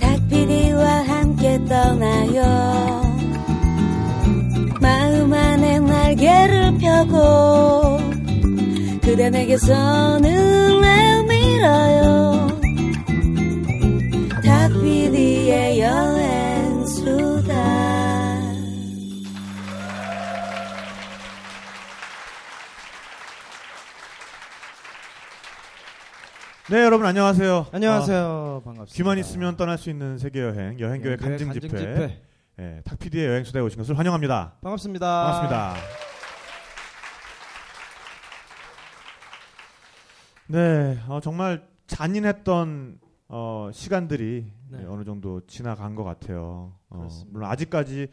닭피디와 함께 떠나요. 마음 안에 날개를 펴고 그대 내게서 눈을 밀어요. 닭피디의 여행수다 네, 여러분 안녕하세요. 안녕하세요. 어, 반갑습니다. 귀만 있으면 떠날 수 있는 세계 여행, 여행교회 여행 교회 간증 집회, 집회. 예, 탁피디의 여행 수다에 오신 것을 환영합니다. 반갑습니다. 반갑습니다. 네, 어, 정말 잔인했던 어, 시간들이 네. 예, 어느 정도 지나간 것 같아요. 어. 물론 아직까지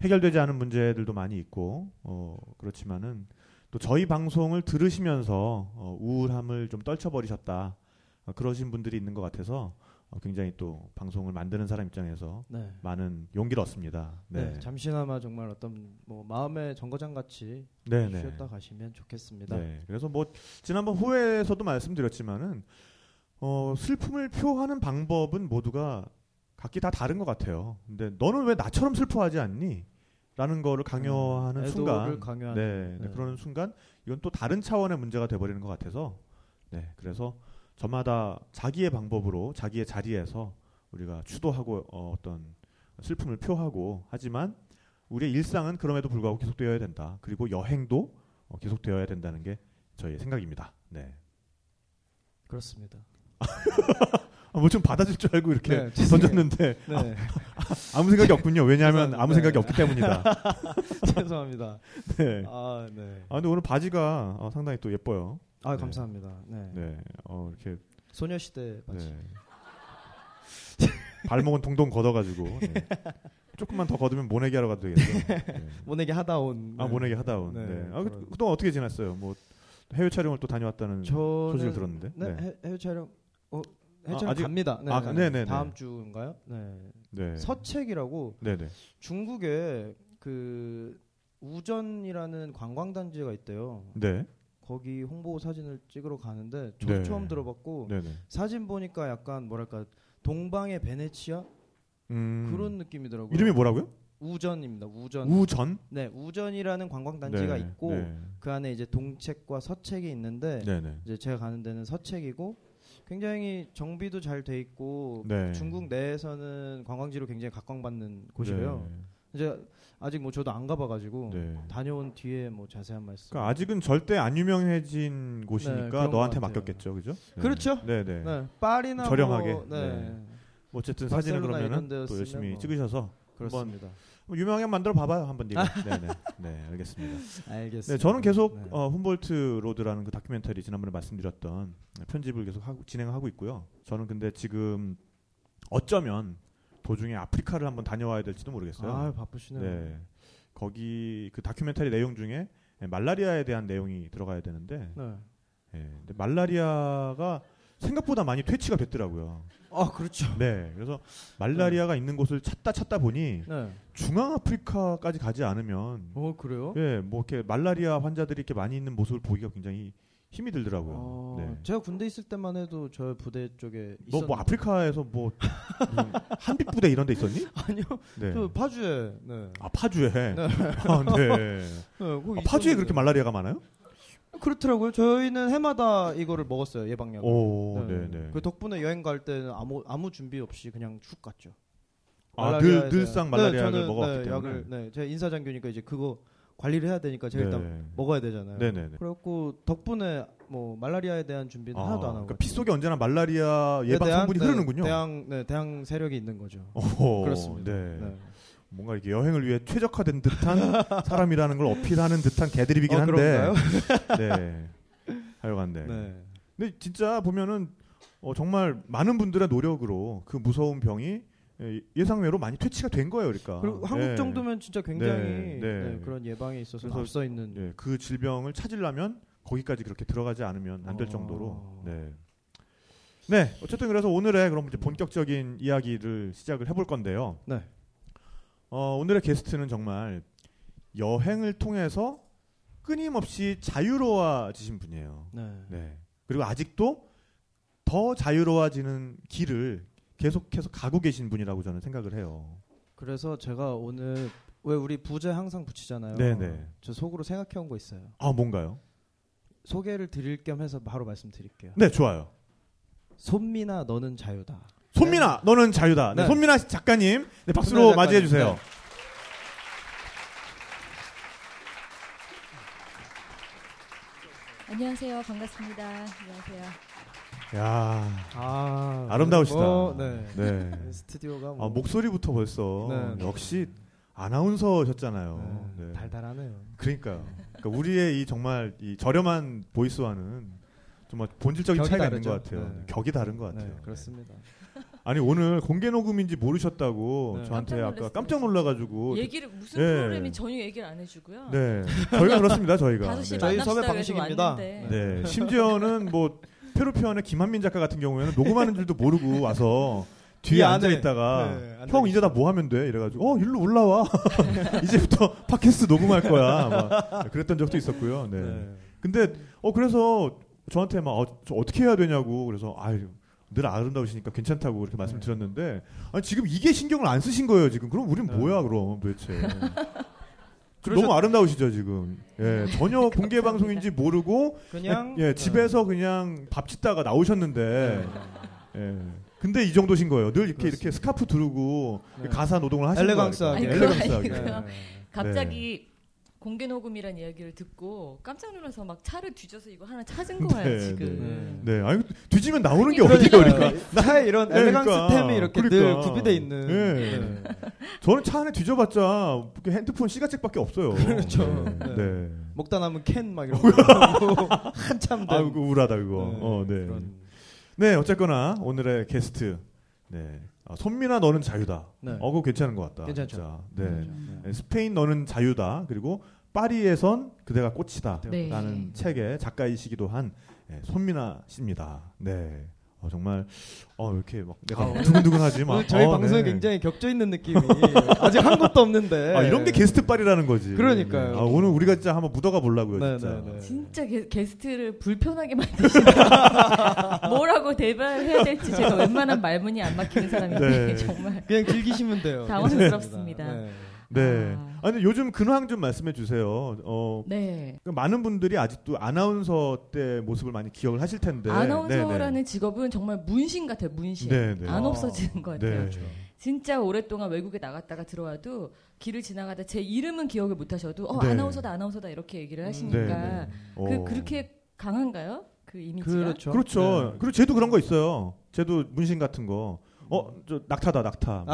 해결되지 않은 문제들도 많이 있고 어, 그렇지만은 또 저희 방송을 들으시면서 어, 우울함을 좀 떨쳐버리셨다 어, 그러신 분들이 있는 것 같아서 어, 굉장히 또 방송을 만드는 사람 입장에서 네. 많은 용기를 얻습니다. 네. 네, 잠시나마 정말 어떤 뭐 마음의 정거장 같이 네, 네. 쉬었다 가시면 좋겠습니다. 네. 그래서 뭐 지난번 후에서도 말씀드렸지만은 어, 슬픔을 표하는 방법은 모두가 각기 다 다른 것 같아요. 근데 너는 왜 나처럼 슬퍼하지 않니? 라는 거를 강요하는 음, 순간, 강요하는. 네, 네, 네. 그러는 순간 이건 또 다른 차원의 문제가 돼버리는 것 같아서, 네, 그래서 저마다 자기의 방법으로 자기의 자리에서 우리가 추도하고 어, 어떤 슬픔을 표하고 하지만 우리의 일상은 그럼에도 불구하고 계속되어야 된다. 그리고 여행도 어, 계속되어야 된다는 게 저희의 생각입니다. 네. 그렇습니다. 아, 뭐좀 받아줄 줄 알고 이렇게 네. 던졌는데 네. 아 무 생각이 없군요. 왜냐하면. 아무 생각이 네. 없기 때문이다. 죄송합니다. 네. 아, 네. 아 근데 오늘 바지가 어, 상당히 또 예뻐요. 아, 네. 감사합니다. 네. 네. 어 이렇게 소녀시대 바지. 네. 발목은 동동 걷어가지고 네. 조금만 더 걷으면 모내기 하러 가도 되겠어. 네. 모내기 하다 온. 아 네. 모내기 하다 온. 네, 네. 아, 그, 그런- 그동안 어떻게 지냈어요? 뭐 해외 촬영을 또 다녀왔다는 저는 소식을 들었는데. 네, 네. 해, 해외 촬영 어, 해외 아, 촬영 아직- 갑니다. 네, 아, 네, 네네네. 다음 주인가요? 네. 네. 서책이라고 네네. 중국에 그 우전이라는 관광단지가 있대요. 네. 거기 홍보 사진을 찍으러 가는데 저 네. 처음 들어봤고 네네. 사진 보니까 약간 뭐랄까 동방의 베네치아 음. 그런 느낌이더라고요. 이름이 뭐라고요? 우전입니다. 우전. 우전. 네, 우전이라는 관광단지가 네. 있고 네. 그 안에 이제 동책과 서책이 있는데 네네. 이제 제가 가는 데는 서책이고 굉장히 정비도 잘 돼 있고 네. 중국 내에서는 관광지로 굉장히 각광받는 곳이래요. 이제 아직 뭐 저도 안 가봐가지고 네. 네. 다녀온 뒤에 뭐 자세한 말씀. 그러니까 아직은 절대 안 유명해진 곳이니까 네, 너한테. 맡겼겠죠, 그죠? 네. 그렇죠. 네네. 네, 파리나 저렴하게. 뭐, 네. 네. 뭐 어쨌든 사진을 그러면은 또 열심히 뭐. 찍으셔서 그렇습니다. 뭐 유명하게 만들어 봐봐요 한번 네가. 네네. 네 알겠습니다. 알겠습니다. 네 저는 계속 네. 어, 훔볼트 로드라는 그 다큐멘터리 지난번에 말씀드렸던 편집을 계속 하고 진행하고 있고요. 저는 근데 지금 어쩌면 도중에 아프리카를 한번 다녀와야 될지도 모르겠어요. 아 바쁘시네요. 네. 거기 그 다큐멘터리 내용 중에 예, 말라리아에 대한 내용이 들어가야 되는데 네. 예, 근데 말라리아가 생각보다 많이 퇴치가 됐더라고요. 아 그렇죠. 네, 그래서 말라리아가 있는 곳을 찾다 찾다 보니 네. 중앙 아프리카까지 가지 않으면 어 그래요? 예, 뭐 이렇게 말라리아 환자들이 이렇게 많이 있는 모습을 보기가 굉장히 힘이 들더라고요. 어, 네. 제가 군대 있을 때만 해도 저 부대 쪽에 너 있었는데 뭐 아프리카에서 뭐 무슨 한빛 부대 이런 데 있었니? 아니요. 네. 저 파주에 네. 아 파주에. 네. 아, 네. 네, 아, 파주에. 그렇게 말라리아가 많아요? 그렇더라고요. 저희는 해마다 이거를 먹었어요 예방약. 오, 네, 네. 그 덕분에 여행 갈 때는 아무 아무 준비 없이 그냥 쭉 갔죠. 아, 말라리아에 늘, 대한- 늘상 말라리아를 네, 네, 때문에. 약을 네, 제가 인사장교니까 이제 그거 관리를 해야 되니까 제가 일단 먹어야 되잖아요. 네네네. 그래갖고 덕분에 뭐 말라리아에 대한 준비는 아, 하나도 안 하고. 그러니까 피 속에 언제나 말라리아 네, 예방 대항- 성분이 네, 흐르는군요. 대항 네, 대항 세력이 있는 거죠. 오, 그렇습니다. 네. 네. 뭔가 이렇게 여행을 위해 최적화된 듯한 사람이라는 걸 어필하는 듯한 개드립이긴 어, 한데. 네. 하여간 네. 네. 근데 진짜 보면은 어, 정말 많은 분들의 노력으로 그 무서운 병이 예, 예상외로 많이 퇴치가 된 거예요, 그러니까. 그리고 한국 예. 정도면 진짜 굉장히 네, 네. 네, 그런 예방에 있어서 앞서 있는. 예, 그 질병을 찾으려면 거기까지 그렇게 들어가지 않으면 안될 어. 정도로. 네. 네, 어쨌든 그래서 오늘의 그럼 이제 본격적인 이야기를 시작을 해볼 건데요. 네. 어, 오늘의 게스트는 정말 여행을 통해서 끊임없이 자유로워지신 분이에요. 네. 네. 그리고 아직도 더 자유로워지는 길을 계속해서 가고 계신 분이라고 저는 생각을 해요. 그래서 제가 오늘 왜 우리 부제 항상 붙이잖아요. 네네. 저 속으로 생각해 온 거 있어요. 아 뭔가요? 소개를 드릴 겸 해서 바로 말씀드릴게요. 네 좋아요. 손미나 너는 자유다. 손민아 너는 자유다. 네, 네. 손민아 작가님 네, 박수로 맞이해 주세요. 네. 안녕하세요. 반갑습니다. 안녕하세요. 야 아 아름다우시다. 뭐, 네. 네. 스튜디오가 뭐 아, 목소리부터 벌써 네, 네. 역시 아나운서셨잖아요. 네, 네. 달달하네요. 그러니까요. 그러니까 우리의 이 정말 이 저렴한 보이스와는 정말 본질적인 차이가 다르죠. 있는 것 같아요. 네. 격이 다른 것 같아요. 네, 그렇습니다. 아니 오늘 공개 녹음인지 모르셨다고 네. 저한테 깜짝 아까. 깜짝 놀라가지고 얘기를 무슨 예. 프로그램이 전혀 얘기를 안 해주고요. 네 저희가 그렇습니다 저희가 다섯 시에 네. 저희 섭외 방식입니다. 네 심지어는 뭐 페루피언의 김한민 작가 같은 경우에는 녹음하는 줄도 모르고 와서 뒤에 이 앉아 있다가 네, 형 이제 나 뭐 하면 돼? 이래가지고 어 일로 올라와. 이제부터 팟캐스트 녹음할 거야. 막 그랬던 적도 있었고요. 네. 네. 근데 어 그래서 저한테 막 어, 저 어떻게 해야 되냐고 그래서 아유 늘 아름다우시니까 괜찮다고 그렇게 말씀드렸는데 아니 지금 이게 신경을 안 쓰신 거예요 지금? 그럼 우린 네. 뭐야 그럼 도대체 너무 아름다우시죠 지금 예 전혀 공개 방송인지 모르고 그냥 예 집에서 그냥 밥 짓다가 나오셨는데 네. 예 근데 이 정도신 거예요 늘 이렇게 그렇습니다. 이렇게 스카프 두르고 네. 가사 노동을 하시는 엘레강스하게. 엘레강스하게. 네. 갑자기 공개 녹음이란 이야기를 듣고 깜짝 놀라서 막 차를 뒤져서 이거 하나 찾은 거예요 네, 지금. 네 아니 뒤지면 나오는 게 어디예요 그러니까 나의 이런 네, 엘레강스 그러니까. 템이 이렇게 늘 그러니까. 구비돼 있는. 네. 네. 저는 차 안에 뒤져봤자 핸드폰 시가책밖에 없어요. 그렇죠. 네. 네. 네. 먹다 남은 캔 막 이런 거 한참 된. 아이고 우울하다 이거. 네, 어, 네. 그런. 네 어쨌거나 오늘의 게스트. 네. 아, 손민아 너는 자유다. 네. 어 그거 괜찮은 것 같다. 괜찮죠. 네. 네. 네, 스페인 너는 자유다. 그리고 파리에선 그대가 꽃이다. 네. 라는 책의 작가이시기도 한 네, 손민아 씨입니다. 네. 어, 정말 어 이렇게 막 내가 아, 두근두근하지 막. 저희 어, 방송에 네. 굉장히 격조 있는 느낌이 아직 한 것도 없는데. 아 이런 게 게스트 빨이라는 거지. 그러니까요. 아, 오늘 우리가 진짜 한번 묻어가 보려고요, 네, 진짜. 네, 네. 진짜 게, 스트를 불편하게 만드시다. 뭐라고 대발해야 될지 제가 웬만한 말문이 안 막히는 사람인데 네. 정말 그냥 즐기시면 돼요. 당황스럽습니다. 네. 네. 아. 아, 근데 요즘 근황 좀 말씀해 주세요. 어, 네. 그 많은 분들이 아직도 아나운서 때 모습을 많이 기억을 하실 텐데. 아나운서라는 직업은 정말 문신 같아요. 문신. 네, 네. 안 아. 없어지는 것 네. 같아요. 네. 진짜 오랫동안 외국에 나갔다가 들어와도 길을 지나가다 제 이름은 기억을 못 하셔도 어 네. 아나운서다 아나운서다 이렇게 얘기를 하시니까 네, 네. 그 어. 그렇게 강한가요? 그 이미지가? 그렇죠. 그렇죠. 네. 그리고 쟤도 그런 거 있어요. 쟤도 문신 같은 거. 어, 저 낙타다 낙타.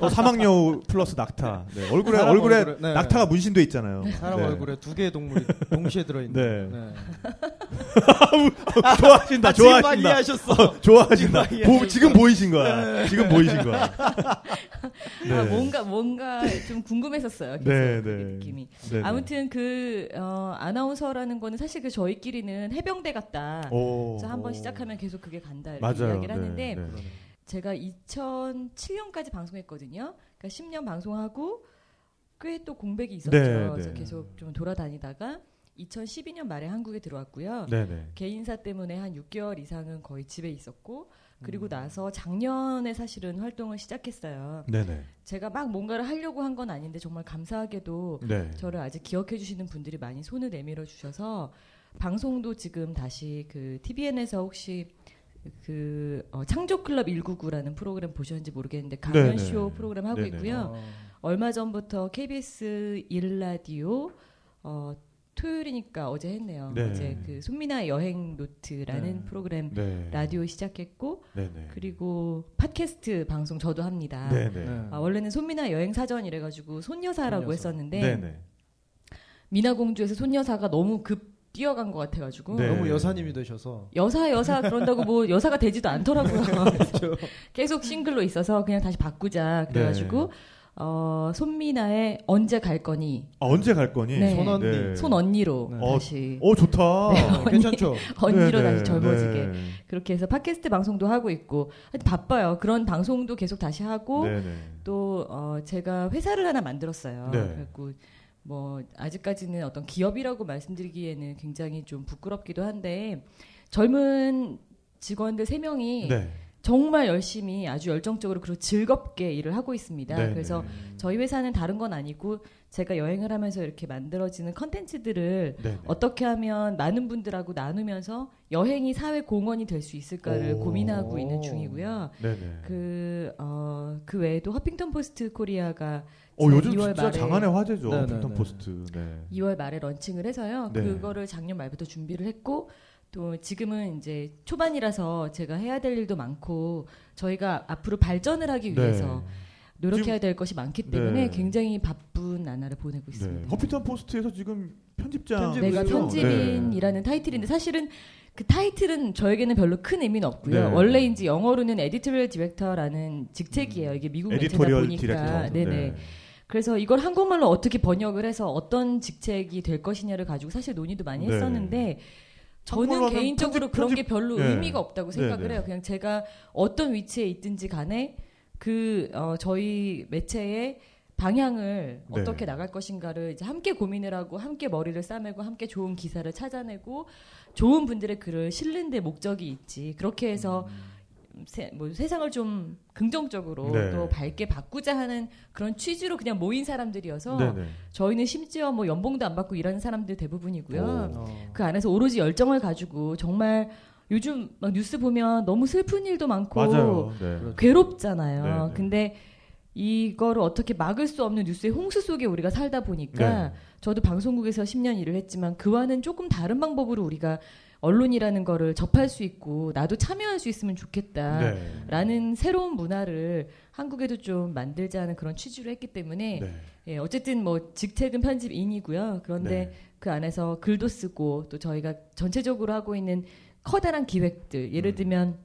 어, 사막여우 플러스 낙타. 네, 얼굴에 얼굴에 얼굴에, 네. 낙타가 문신돼 있잖아요. 사람 네. 얼굴에 두 개의 동물이 동시에 들어있는. 네. 좋아하신다. 아, 좋아하신다. 이해하셨어. 어, 좋아하신다. 지금 보. 지금 보이신 거야. 지금 보이신 거야. 아, 뭔가 뭔가 좀 궁금했었어요. 네, 그 네. 느낌이. 네, 네. 아무튼 그 어, 아나운서라는 거는 사실 그 저희끼리는 해병대 같다. 오. 그래서 한번 시작하면 계속 그게 간다 이렇게 맞아요. 이야기를 네, 하는데 네. 제가 2007년까지 방송했거든요. 그러니까 10년 방송하고 꽤 또 공백이 있었죠. 네, 그래서 네. 계속 좀 돌아다니다가 2012년 말에 한국에 들어왔고요. 네네. 개인사 때문에 한 6개월 이상은 거의 집에 있었고 그리고 음. 나서 작년에 사실은 활동을 시작했어요. 네네. 제가 막 뭔가를 하려고 한 건 아닌데 정말 감사하게도 네. 저를 아직 기억해 주시는 분들이 많이 손을 내밀어 주셔서 방송도 지금 다시 그 TVN에서 혹시 그 어, 창조 클럽 199라는 프로그램 보셨는지 모르겠는데 강연 네네. 쇼 프로그램 하고 네네. 있고요. 얼마 전부터 KBS 1라디오 어 토요일이니까 어제 했네요. 네. 어제 그 손미나 여행 노트라는 네. 프로그램 네. 라디오 시작했고 네네. 그리고 팟캐스트 방송 저도 합니다. 네네. 아, 원래는 손미나 여행 사전 이래가지고 손여사라고 손여사. 했었는데 네네. 미나 공주에서 손여사가 너무 급 뛰어간 것 같아가지고 네. 너무 여사님이 되셔서. 여사 여사 그런다고 뭐 여사가 되지도 않더라고요. 그렇죠. 계속 싱글로 있어서 그냥 다시 바꾸자 그래가지고 네. 어, 손미나의 언제 갈 거니 아, 언제 갈 거니? 네. 손 언니. 네. 손 언니로 네. 다시 어 좋다. 네, 괜찮죠. 언니로 네네. 다시 젊어지게 네. 그렇게 해서 팟캐스트 방송도 하고 있고 바빠요. 그런 방송도 계속 다시 하고. 또 어, 제가 회사를 하나 만들었어요. 네. 그래갖고 뭐 아직까지는 어떤 기업이라고 말씀드리기에는 굉장히 좀 부끄럽기도 한데 젊은 직원들 세 명이 네. 정말 열심히 아주 열정적으로 그리고 즐겁게 일을 하고 있습니다. 네, 그래서 네. 저희 회사는 다른 건 아니고 제가 여행을 하면서 이렇게 만들어지는 컨텐츠들을 네, 네. 어떻게 하면 많은 분들하고 나누면서 여행이 사회 공헌이 될 수 있을까를 오. 고민하고 있는 중이고요. 네, 네. 그, 어, 그 외에도 허핑턴 포스트 코리아가 어, 요즘 2월 진짜 말에 장안의 화제죠. 네, 네, 핑턴 네. 포스트. 네. 2월 말에 launching을 해서요. 네. 그거를 작년 말부터 준비를 했고 또 지금은 이제 초반이라서 제가 해야 될 일도 많고 저희가 앞으로 발전을 하기 네. 위해서 노력해야 될 것이 많기 때문에 네. 굉장히 바쁜 나날을 보내고 네. 있습니다. 허핑턴 포스트에서 지금 편집장 편집- 내가. 편집인이라는 타이틀인데 사실은 그 타이틀은 저에게는 별로 큰 의미는 없고요. 네. 원래 이제 영어로는 editorial director라는 직책이에요. 이게 미국 editorial 보니까 디렉터. 네네. 그래서 이걸 한국말로 어떻게 번역을 해서 어떤 직책이 될 것이냐를 가지고 사실 논의도 많이 네. 했었는데 한국말로 저는 개인적으로 편집- 그런 게 별로 네. 의미가 없다고 생각을 네, 네. 해요. 그냥 제가 어떤 위치에 있든지 간에 그 어, 저희 매체의 방향을 네. 어떻게 나갈 것인가를 이제 함께 고민을 하고 함께 머리를 싸매고 함께 좋은 기사를 찾아내고 좋은 분들의 글을 실는 데 목적이 있지. 그렇게 해서 세, 뭐 세상을 좀 긍정적으로 음. 네. 또 밝게 바꾸자 하는 그런 취지로 그냥 모인 사람들이어서 네, 네. 저희는 심지어 뭐 연봉도 안 받고 일하는 사람들 대부분이고요. 오. 어. 그 안에서 오로지 열정을 가지고 정말 요즘 막 뉴스 보면 너무 슬픈 일도 많고. 네. 그렇죠. 괴롭잖아요. 네, 네. 근데 이거를 어떻게 막을 수 없는 뉴스의 홍수 속에 우리가 살다 보니까 네. 저도 방송국에서 10년 일을 했지만 그와는 조금 다른 방법으로 우리가 언론이라는 거를 접할 수 있고 나도 참여할 수 있으면 좋겠다. 네. 라는 새로운 문화를 한국에도 좀 만들자 하는 그런 취지로 했기 때문에 네. 예, 어쨌든 뭐 직책은 편집인이고요. 그런데 네. 그 안에서 글도 쓰고 또 저희가 전체적으로 하고 있는 커다란 기획들 예를 음. 들면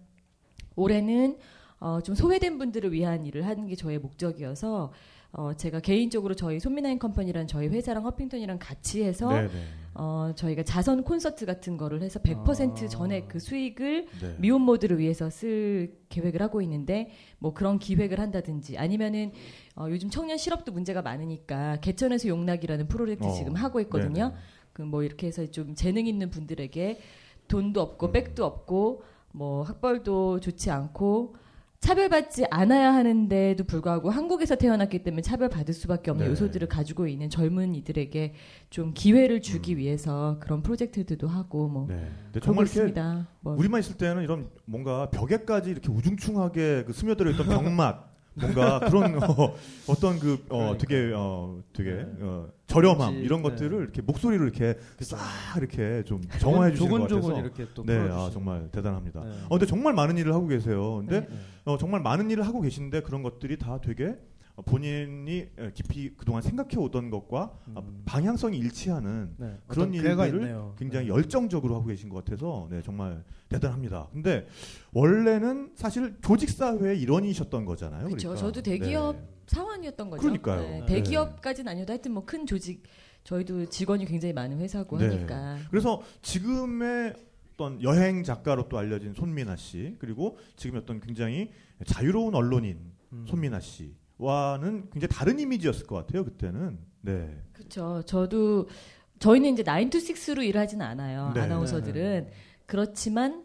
올해는 어, 좀 소외된 분들을 위한 일을 하는 게 저의 목적이어서 어, 제가 개인적으로 저희 손미나인 컴퍼니라는 저희 회사랑 허핑턴이랑 같이 해서 네, 네. 어, 저희가 자선 콘서트 같은 거를 해서 100% 아. 전액 그 수익을 네. 미혼모들을 위해서 쓸 계획을 하고 있는데 뭐 그런 기획을 한다든지 아니면은 어, 요즘 청년 실업도 문제가 많으니까 개천에서 용락이라는 프로젝트 어, 지금 하고 있거든요. 네네. 그뭐 이렇게 해서 좀 재능 있는 분들에게 돈도 없고 음. 백도 없고 뭐 학벌도 좋지 않고 차별받지 않아야 하는데도 불구하고 한국에서 태어났기 때문에 차별받을 수밖에 없는 네. 요소들을 가지고 있는 젊은 이들에게 좀 기회를 주기 음. 위해서 그런 프로젝트들도 하고 뭐 네. 정말 있습니다. 뭐 우리만 있을 때는 이런 뭔가 벽에까지 이렇게 우중충하게 그 스며들어 있던 병맛 뭔가 그런 어, 어떤 그 어, 그러니까. 되게 어, 되게 네. 어, 저렴함 그렇지. 이런 네. 것들을 이렇게 목소리로 이렇게. 싹 이렇게 좀 정화해 주시는 것 같아서 조곤조곤 이렇게 또 네, 아, 풀어주시고. 정말 대단합니다. 네. 어, 근데 정말 많은 일을 하고 계세요. 근데 네. 어, 정말 많은 일을 하고 계신데 그런 것들이 다 되게 어, 본인이 에, 깊이 그동안 생각해 오던 것과 아, 음. 방향성이 일치하는 네. 그런 일들을. 굉장히 네. 열정적으로 하고 계신 것 같아서 네, 정말 대단합니다. 근데 원래는 사실 조직 사회의 일원이셨던 거잖아요. 그쵸. 그러니까. 저도 대기업 네. 사원이었던 거죠. 그러니까요. 네, 네. 대기업까지는 아니어도 하여튼 뭐 큰 조직 저희도 직원이 굉장히 많은 회사고 네. 하니까 그래서 지금의 어떤 여행 작가로 또 알려진 손민아 씨 그리고 지금 어떤 굉장히 자유로운 언론인 음. 손민아 씨 와는 굉장히 다른 이미지였을 것 같아요. 그때는. 네. 그렇죠. 저도 저희는 이제 9 to 6로 일하진 않아요. 네. 아나운서들은 그렇지만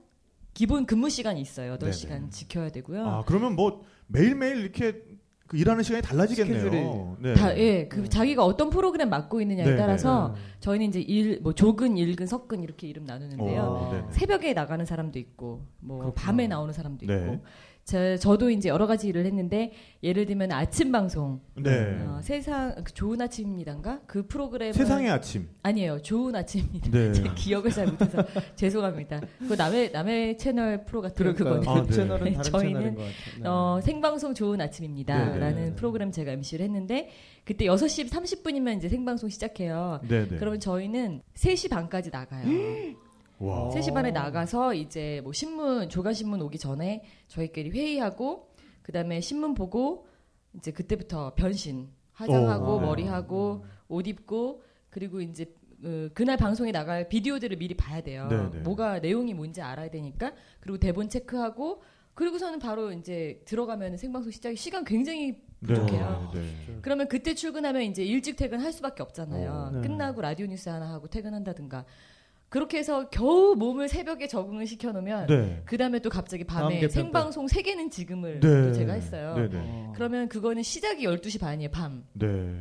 기본 근무 시간이 있어요. 네네. 8시간 지켜야 되고요. 아 그러면 뭐 매일매일 이렇게 그 일하는 시간이 달라지겠네요. 네. 다, 예, 그 네. 자기가 어떤 프로그램 맡고 있느냐에 네, 따라서 네. 저희는 이제 일, 뭐 조근, 일근, 석근 이렇게 이름 나누는데요. 어, 네네. 새벽에 나가는 사람도 있고, 뭐 그렇구나. 밤에 나오는 사람도 네. 있고. 제, 저도 이제 여러 가지 일을 했는데 예를 들면 아침 방송, 네. 어, 세상 그 좋은 아침입니다인가 그 프로그램 세상의 아침. 아니에요, 좋은 아침입니다. 네. 제 기억을 잘 못해서 죄송합니다. 그 남의 남의 채널 프로 같은 그거는 아, 그 네. 채널은 다른 저희는, 채널인 것 같아요. 네. 어, 생방송 좋은 네, 아침입니다라는 네. 프로그램 제가 MC를 했는데 그때 6시 30분이면 이제 생방송 시작해요. 네, 네. 그러면 저희는 3시 반까지 나가요. 와. 어. 3시 반에 나가서 이제 뭐 신문 조간 신문 오기 전에 저희끼리 회의하고 그다음에 신문 보고 이제 그때부터 변신 화장하고 오, 네. 머리하고 옷 입고 그리고 이제 어, 그날 방송에 나갈 비디오들을 미리 봐야 돼요. 네, 네. 뭐가 내용이 뭔지 알아야 되니까 그리고 대본 체크하고 그리고서는 바로 이제 들어가면 생방송 시작이 시간 굉장히 부족해요. 네, 네. 그러면 그때 출근하면 이제 일찍 퇴근할 수밖에 없잖아요. 어, 네. 끝나고 라디오 뉴스 하나 하고 퇴근한다든가. 그렇게 해서 겨우 몸을 새벽에 적응을 시켜놓으면 네. 그 다음에 또 갑자기 밤에 생방송 세 개는 지금을 네. 또 제가 했어요. 네, 네. 어. 그러면 그거는 시작이 12시 반이에요, 밤. 네.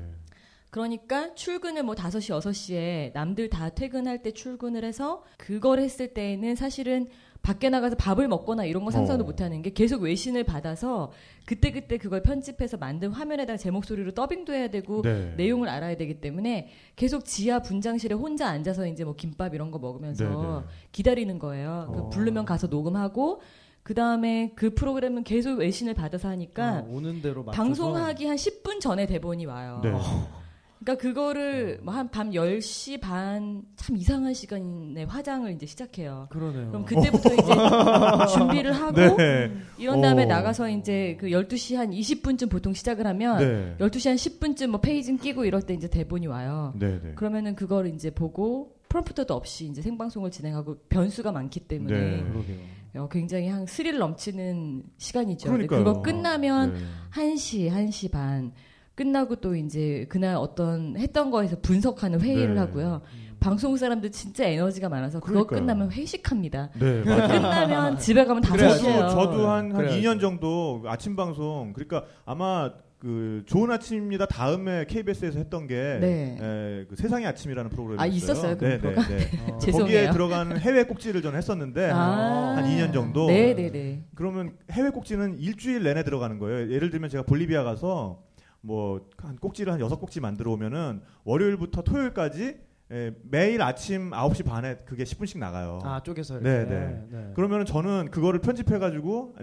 그러니까 출근을 뭐 5시, 6시에 남들 다 퇴근할 때 출근을 해서 그걸 했을 때에는 사실은 밖에 나가서 밥을 먹거나 이런 거 상상도 어. 못 하는 게 계속 외신을 받아서 그때 그때 그걸 편집해서 만든 화면에다가 제 목소리로 더빙도 해야 되고 네. 내용을 알아야 되기 때문에 계속 지하 분장실에 혼자 앉아서 이제 뭐 김밥 이런 거 먹으면서 네, 기다리는 거예요. 그 어. 부르면 가서 녹음하고 그 다음에 그 프로그램은 계속 외신을 받아서 하니까 아, 오는 대로 맞춰서 방송하기 한 10분 전에 대본이 와요. 네. 그러니까 그거를 뭐 한 밤 10시 반 참 이상한 시간에 화장을 이제 시작해요. 그러네요. 그럼 그때부터 이제 준비를 하고 네. 이런 다음에 오. 나가서 이제 그 12시 한 20분쯤 보통 시작을 하면 네. 12시 한 10분쯤 뭐 페이지 끼고 이럴 때 이제 대본이 와요. 네. 네. 그러면은 그걸 이제 보고 프롬프터도 없이 이제 생방송을 진행하고 변수가 많기 때문에 네. 어, 굉장히 한 스릴 넘치는 시간이죠. 그거 끝나면 네. 1시, 1시 반 끝나고 또 이제 그날 어떤 했던 거에서 분석하는 회의를 네. 하고요. 방송 사람들 진짜 에너지가 많아서 그거 그러니까요. 끝나면 회식합니다. 네. 끝나면 집에 가면 그래야죠. 시예요. 저도, 저도 한, 한 그래야죠. 2년 정도 아침 방송, 그러니까 아마 그 좋은 아침입니다 다음에 KBS에서 했던 게 네. 에, 그 세상의 아침이라는 프로그램이 아, 있었어요, 그 프로가? 네. 어. 거기에 들어가는 해외 꼭지를 저는 했었는데 아. 한 2년 정도. 네 네 네. 그러면 해외 꼭지는 일주일 내내 들어가는 거예요. 예를 들면 제가 볼리비아 가서 뭐 한 꼭지를 한 여섯 꼭지 만들어 오면은 월요일부터 토요일까지 에, 매일 아침 9시 반에 그게 10분씩 나가요. 아 쪼개서 네. 네. 네. 그러면은 저는 그거를 편집해 가지고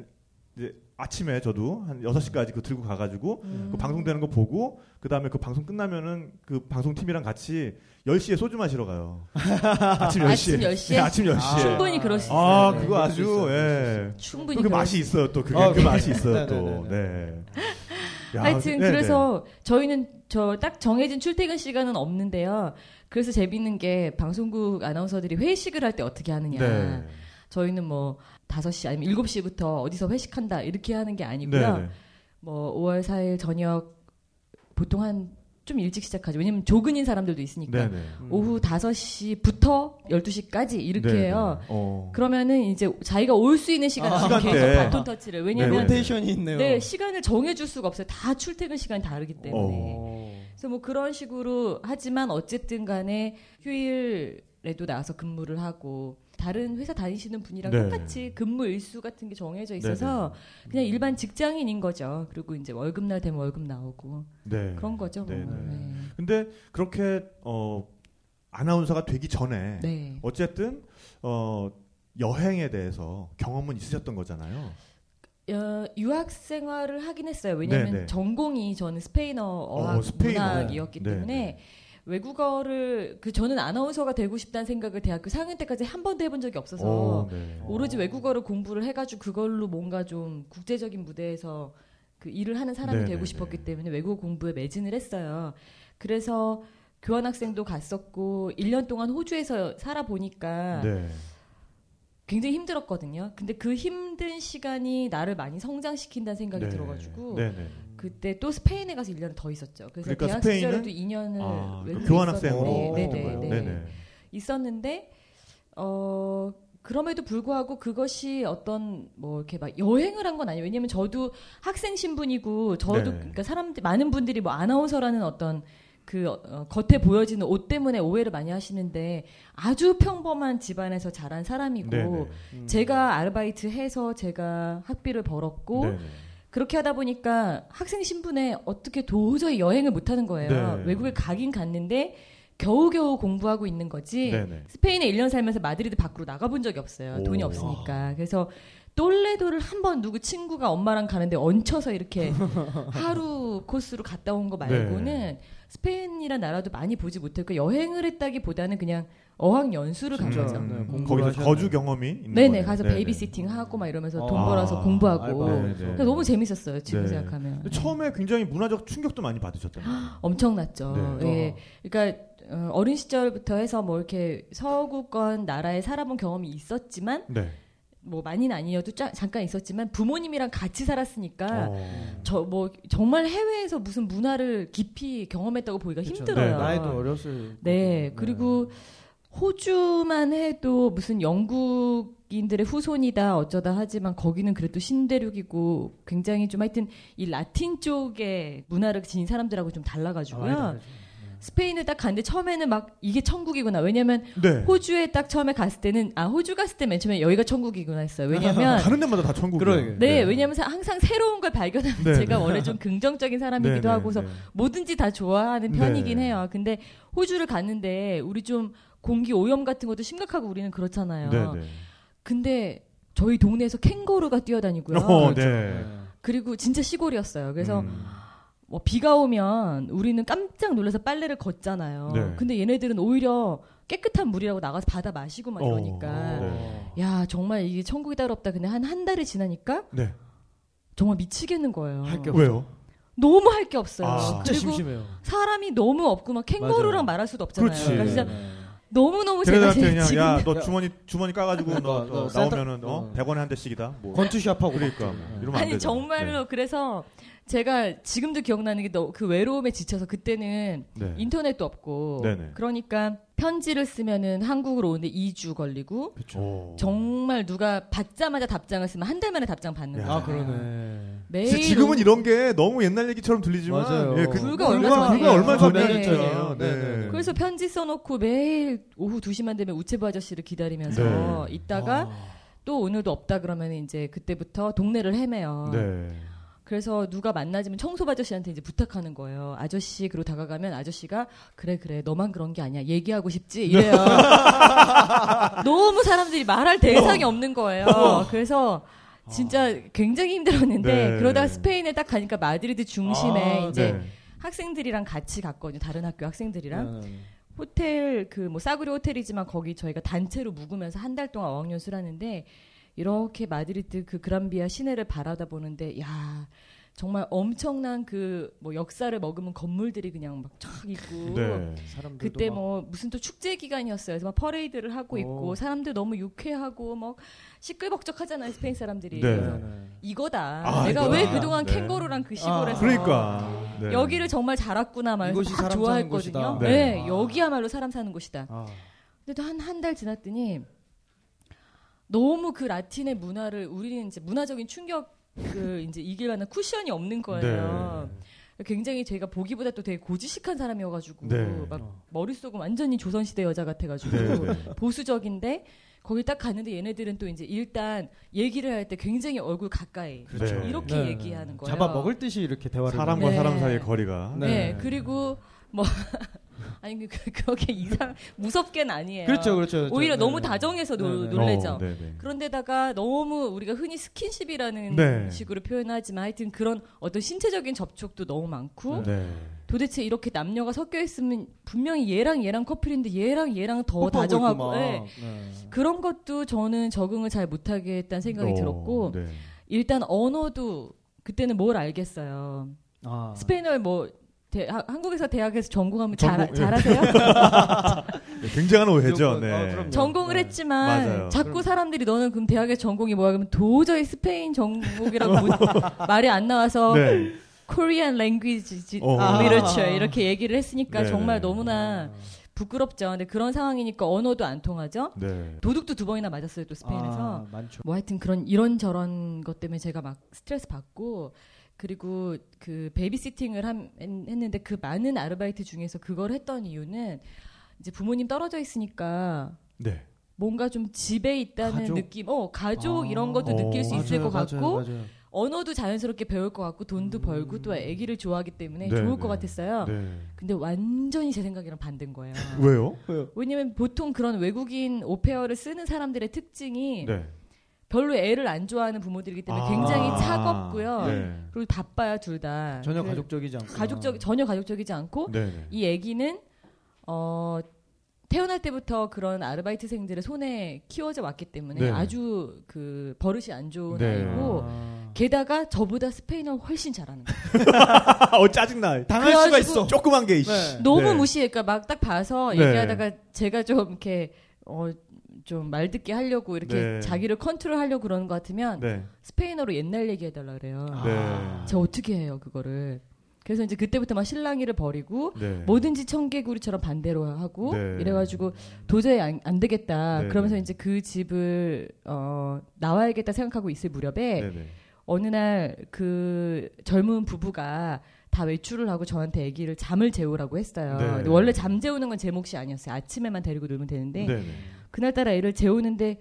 이제 아침에 저도 한 6시까지 그 들고 가 가지고 음. 그 방송되는 거 보고 그 다음에 그 방송 끝나면은 그 방송팀이랑 같이 10시에 소주 마시러 가요. 아침 10시에. 아침 10시에? 네, 아침 10시에. 충분히 그럴 수 있어요. 아, 네. 그거 수 아주, 예. 충분히 또그 맛이 수 있어요, 또. 그게 아, 그 맛이? 있어요, 네, 또. 네, 네. 야, 하여튼 네, 그래서 저희는 저 딱 정해진 출퇴근 시간은 없는데요. 그래서 재밌는 게 방송국 아나운서들이 회식을 할 때 어떻게 하느냐. 네. 네. 저희는 뭐 5시 아니면 7시부터 어디서 회식한다 이렇게 하는 게 아니고요. 네, 네. 뭐 5월 4일 저녁 보통 한 좀 일찍 시작하죠. 왜냐면 조근인 사람들도 있으니까. 네, 네. 음. 오후 5시부터 12시까지 이렇게 네, 해요. 네. 어. 그러면은 이제 자기가 올 수 있는 시간에 아, 계속. 바톤 터치를. 왜냐면 네, 네. 로테이션이 있네요. 네, 시간을 정해 줄 수가 없어요. 다 출퇴근 시간이 다르기 때문에. 어. 그래서 뭐 그런 식으로 하지만 어쨌든 간에 휴일에도 나와서 근무를 하고 다른 회사 다니시는 분이랑 네. 똑같이 근무 일수 같은 게 정해져 있어서 그냥 일반 직장인인 거죠. 그리고 이제 월급날 되면 월급 나오고 네. 그런 거죠. 뭐. 네, 네. 네. 근데 그렇게 어 아나운서가 되기 전에 네. 어쨌든 어 여행에 대해서 경험은 있으셨던 거잖아요. 어, 유학 생활을 하긴 했어요. 왜냐하면 네, 네. 전공이 저는 스페인어 어학 어, 스페인어. 문학이었기 네, 때문에 네. 외국어를 그 저는 아나운서가 되고 싶다는 생각을 대학교 4학년 때까지 한 번도 해본 적이 없어서 어, 네. 오로지 외국어를 공부를 해가지고 그걸로 뭔가 좀 국제적인 무대에서 그 일을 하는 사람이 네네네. 되고 싶었기 때문에 외국어 공부에 매진을 했어요. 그래서 교환학생도 갔었고 1년 동안 호주에서 살아보니까 네. 굉장히 힘들었거든요. 근데 그 힘든 시간이 나를 많이 성장시킨다는 생각이 네. 들어가지고 네, 네. 그때 또 스페인에 가서 1년 더 있었죠. 그래서 그러니까 대학 스페인은? 시절에도 2년을 아, 그 외국에 교환학생으로 네네, 거예요? 네. 네 네. 있었는데 어 그럼에도 불구하고 그것이 어떤 뭐 이렇게 막 여행을 한 건 아니에요. 왜냐면 저도 학생 신분이고 저도 네. 그러니까 사람들 많은 분들이 뭐 아나운서라는 어떤 그 어, 겉에 보여지는 옷 때문에 오해를 많이 하시는데 아주 평범한 집안에서 자란 사람이고 네네. 음. 제가 아르바이트 해서 제가 학비를 벌었고 네네. 그렇게 하다 보니까 학생 신분에 어떻게 도저히 여행을 못 하는 거예요. 네. 외국에 가긴 갔는데 겨우겨우 공부하고 있는 거지. 네네. 스페인에 1년 살면서 마드리드 밖으로 나가본 적이 없어요. 오. 돈이 없으니까. 그래서 똘레도를 한 번 누구 친구가 엄마랑 가는데 얹혀서 이렇게 하루 코스로 갔다 온 거 말고는 네. 스페인이란 나라도 많이 보지 못했고 여행을 했다기보다는 그냥 어학 연수를 간 진짜, 거죠. 네, 음, 공부를 거기서. 거주 경험이 있는 네네 거네요. 가서 네네. babysitting 하고 막 이러면서 어. 돈 벌어서 아, 공부하고 알바하고. 네, 네. 너무 재밌었어요 지금 네. 생각하면 처음에 굉장히 문화적 충격도 많이 받으셨잖아요. 엄청났죠. 네. 예. 그러니까 어, 어린 시절부터 해서 뭐 이렇게 서구권 나라에 살아본 경험이 있었지만 네. 뭐 많이는 아니어도 짜- 잠깐 있었지만 부모님이랑 같이 살았으니까 어. 저뭐 정말 해외에서 무슨 문화를 깊이 경험했다고 보기가 그쵸. 힘들어요. 네, 나이도 어렸을 네. 그리고 호주만 해도 무슨 영국인들의 후손이다 어쩌다 하지만 거기는 그래도 신대륙이고 굉장히 좀 하여튼 이 라틴 쪽의 문화를 지닌 사람들하고 좀 달라가지고요. 아, 스페인을 딱 갔는데 처음에는 막 이게 천국이구나. 왜냐면 네. 호주에 딱 처음에 갔을 때는 아 호주 갔을 때 맨 처음에 여기가 천국이구나 했어요. 왜냐면 가는 데마다 다 천국이에요. 그러게. 네, 왜냐면 사- 항상 새로운 걸 발견하면 네, 제가 네. 원래 좀 긍정적인 사람이기도 네, 하고서 네, 네. 뭐든지 다 좋아하는 편이긴 네. 해요. 근데 호주를 갔는데 우리 좀 공기 오염 같은 것도 심각하고 우리는 그렇잖아요. 네, 네. 근데 저희 동네에서 캥거루가 뛰어다니고요. 어, 그렇죠. 네. 그리고 진짜 시골이었어요. 그래서 음. 뭐 비가 오면 우리는 깜짝 놀라서 빨래를 걷잖아요. 네. 근데 얘네들은 오히려 깨끗한 물이라고 나가서 받아 마시고 막 어. 이러니까 네. 야 정말 이게 천국이 따로 없다. 근데 한한 달이 지나니까 네. 정말 미치겠는 거예요. 할게 없어. 왜요? 너무 할 게 없어요. 아. 진짜 그리고 심심해요. 사람이 너무 없고 막 캥거루랑 맞아요. 말할 수도 없잖아요. 그렇지. 그러니까 진짜 네. 너무 너무 제가 지금 야너 주머니 주머니 까가지고 너, 너, 너 나오면은 어 어. 100원에 한 대씩이다. 뭐. 건투샵하고 그러니까 막뭐 네. 이러면 안 아니. 정말로 네. 그래서 제가 지금도 기억나는 게 그 외로움에 지쳐서 그때는 네. 인터넷도 없고 네네. 그러니까 편지를 쓰면은 한국으로 오는데 2주 걸리고 오. 정말 누가 받자마자 답장을 쓰면 한 달 만에 답장 받는 야. 거예요. 아 그러네. 매일 지금은 이런 게 너무 옛날 얘기처럼 들리지만 맞아요. 예, 그, 불과 얼마. 불과 얼마 네. 전이에요. 네. 네, 네, 네. 그래서 편지 써놓고 매일 오후 2시만 되면 우체부 아저씨를 기다리면서 네. 있다가 아. 또 오늘도 없다 그러면 이제 그때부터 동네를 헤매요. 네. 그래서 누가 만나지면 청소 아저씨한테 이제 부탁하는 거예요. 아저씨 그리고 다가가면 아저씨가 그래 그래 너만 그런 게 아니야 얘기하고 싶지 이래요. 너무 사람들이 말할 대상이 없는 거예요. 그래서 진짜 굉장히 힘들었는데 네. 그러다가 스페인에 딱 가니까 마드리드 중심에 아, 이제 네. 학생들이랑 같이 갔거든요. 다른 학교 학생들이랑 네, 네. 호텔 그 뭐 싸구려 호텔이지만 거기 저희가 단체로 묵으면서 한 달 동안 어학연수를 하는데 이렇게 마드리드 그 그란비아 시내를 바라다 보는데 야 정말 엄청난 그 뭐 역사를 머금은 건물들이 그냥 막 쫙 있고 네. 사람들도 그때 막- 뭐 무슨 또 축제 기간이었어요. 그래서 막 퍼레이드를 하고 있고 오. 사람들 너무 유쾌하고 막 시끌벅적하잖아요 스페인 사람들이. 네. 그래서 네, 네. 이거다. 아, 내가 이거다. 왜 그동안 네. 캥거루랑 그 시골에서 그러니까 네. 여기를 정말 잘 왔구나 말해서 이곳이 막 사람 사는 좋아했거든요. 네, 네. 아. 여기야말로 사람 사는 곳이다. 아. 근데 또 한 한 달 지났더니 너무 그 라틴의 문화를 우리는 이제 문화적인 충격 그 이제 이길 만한 쿠션이 없는 거예요. 굉장히 제가 보기보다 또 되게 고지식한 사람이어가지고 네. 막 어. 머릿속은 완전히 조선시대 여자 같아가지고 네, 네. 보수적인데 거기 딱 갔는데 얘네들은 또 이제 일단 얘기를 할 때 굉장히 얼굴 가까이 그렇죠. 네. 이렇게 네. 얘기하는 거예요. 잡아 먹을 듯이 이렇게 대화를 사람과 네. 사람 사이의 거리가 네. 네. 그리고 뭐 아니 그 그렇게 이상 무섭게는 아니에요. 그렇죠, 그렇죠. 오히려 네. 너무 다정해서 놀, 네, 네. 놀래죠. 어, 네, 네. 그런데다가 너무 우리가 흔히 스킨십이라는 네. 식으로 표현하지만 하여튼 그런 어떤 신체적인 접촉도 너무 많고 네. 도대체 이렇게 남녀가 섞여 있으면 분명히 얘랑 얘랑 커플인데 얘랑 얘랑 더 다정하고. 네. 네. 그런 것도 저는 적응을 잘 못하겠다는 생각이 어, 들었고 네. 일단 언어도 그때는 뭘 알겠어요. 아. 스페인어를 뭐 대- 하- 한국에서 대학에서 전공하면 잘, 전공, 예. 잘하세요? 네, 굉장한 오해죠. 요건, 네. 어, 그럼요. 전공을 네. 했지만 맞아요. 자꾸 그럼- 사람들이 너는 그럼 대학의 전공이 뭐야? 그러면 도저히 스페인 전공이라고 못- 말이 안 나와서 네. Korean Language 어. Literature 이렇게 얘기를 했으니까 네, 정말 네. 너무나 부끄럽죠. 근데 그런 상황이니까 언어도 안 통하죠. 네. 도둑도 두 번이나 맞았어요. 또 스페인에서. 아, 많죠. 뭐 하여튼 그런 이런 저런 것 때문에 제가 막 스트레스 받고 그리고 그 베이비시팅을 함- 했- 했는데 그 많은 아르바이트 중에서 그걸 했던 이유는 이제 부모님 떨어져 있으니까 네. 뭔가 좀 집에 있다는 가족? 느낌, 어 가족 아. 이런 것도 어. 느낄 수 있을 맞아요, 것 같고 맞아요, 맞아요. 언어도 자연스럽게 배울 것 같고 돈도 음. 벌고 또 아기를 좋아하기 때문에 네, 좋을 네. 것 같았어요. 네. 근데 완전히 제 생각이랑 반대인 거예요. 왜요? 왜냐면 보통 그런 외국인 오페어를 쓰는 사람들의 특징이 네. 별로 애를 안 좋아하는 부모들이기 때문에 아. 굉장히 차갑고요. 네. 그리고 바빠요 둘 다. 전혀 그래- 가족적이지 않고. 가족적 전혀 가족적이지 않고 네. 네. 이 아기는 어 태어날 때부터 그런 아르바이트생들의 손에 키워져 왔기 때문에 네. 아주 그 버릇이 안 좋은 네. 아이고 아. 게다가 저보다 스페인어 훨씬 잘하는 거예요. 어 짜증나. 당할 수가 있어. 조그만 게 이씨. 네. 너무 네. 무시해. 그러니까 막 딱 봐서 네. 얘기하다가 제가 좀 이렇게 어 좀 말 듣게 하려고 이렇게 네. 자기를 컨트롤하려고 그러는 것 같으면 네. 스페인어로 옛날 얘기해달라 그래요. 네. 아. 저 어떻게 해요 그거를? 그래서 이제 그때부터 막 실랑이를 버리고 네. 뭐든지 청개구리처럼 반대로 하고 네. 이래가지고 도저히 안, 안 되겠다. 네, 그러면서 네. 이제 그 집을 어, 나와야겠다 생각하고 있을 무렵에. 어느 날 그 젊은 부부가 다 외출을 하고 저한테 아기를 잠을 재우라고 했어요. 네. 원래 잠 재우는 건 제 몫이 아니었어요. 아침에만 데리고 놀면 되는데 네네. 그날따라 애를 재우는데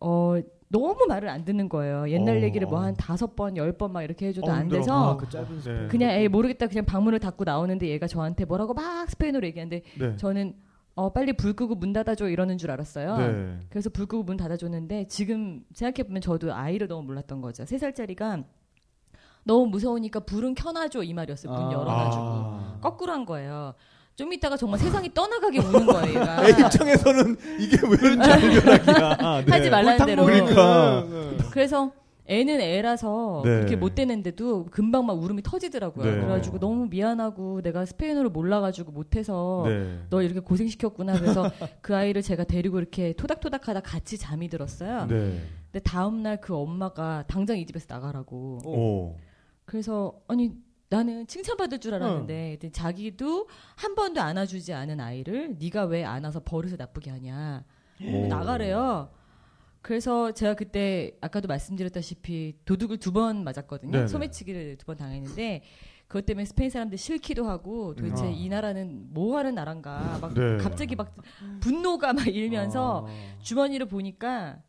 어 너무 말을 안 듣는 거예요. 옛날 어. 얘기를 뭐 한 다섯 번, 열 번 막 이렇게 해줘도 어, 안 힘들어. 돼서 아, 그 짧은. 네. 그냥 애 모르겠다 그냥 방문을 닫고 나오는데 얘가 저한테 뭐라고 막 스페인어로 얘기하는데 네. 저는 어 빨리 불 끄고 문 닫아줘 이러는 줄 알았어요. 네. 그래서 불 끄고 문 닫아줬는데 지금 생각해 보면 저도 아이를 너무 몰랐던 거죠. 세 살짜리가 너무 무서우니까 불은 켜놔줘 이 말이었어요. 문 아. 열어가지고 아. 거꾸로 한 거예요. 좀 이따가 정말 세상이 떠나가게 우는 거예요. 애 입장에서는 이게 왜 이런 전략이야. 네. 하지 말라는 대로. 그러니까. 그래서 애는 애라서 네. 그렇게 못 되는데도 금방 막 울음이 터지더라고요. 네. 그래가지고 너무 미안하고 내가 스페인어를 몰라가지고 못해서 네. 너 이렇게 고생시켰구나. 그래서 그 아이를 제가 데리고 이렇게 토닥토닥하다 같이 잠이 들었어요. 네. 근데 다음날 그 엄마가 당장 이 집에서 나가라고. 오. 그래서 아니 나는 칭찬받을 줄 알았는데 그랬더니 자기도 한 번도 안아주지 않은 아이를 네가 왜 안아서 버릇을 나쁘게 하냐. 오. 나가래요. 그래서 제가 그때 아까도 말씀드렸다시피 도둑을 두 번 맞았거든요. 네네. 소매치기를 두 번 당했는데 그것 때문에 스페인 사람들 싫기도 하고 도대체 음. 이 나라는 뭐 하는 나라인가 막 네. 갑자기 막 분노가 막 일면서 아. 주머니를 보니까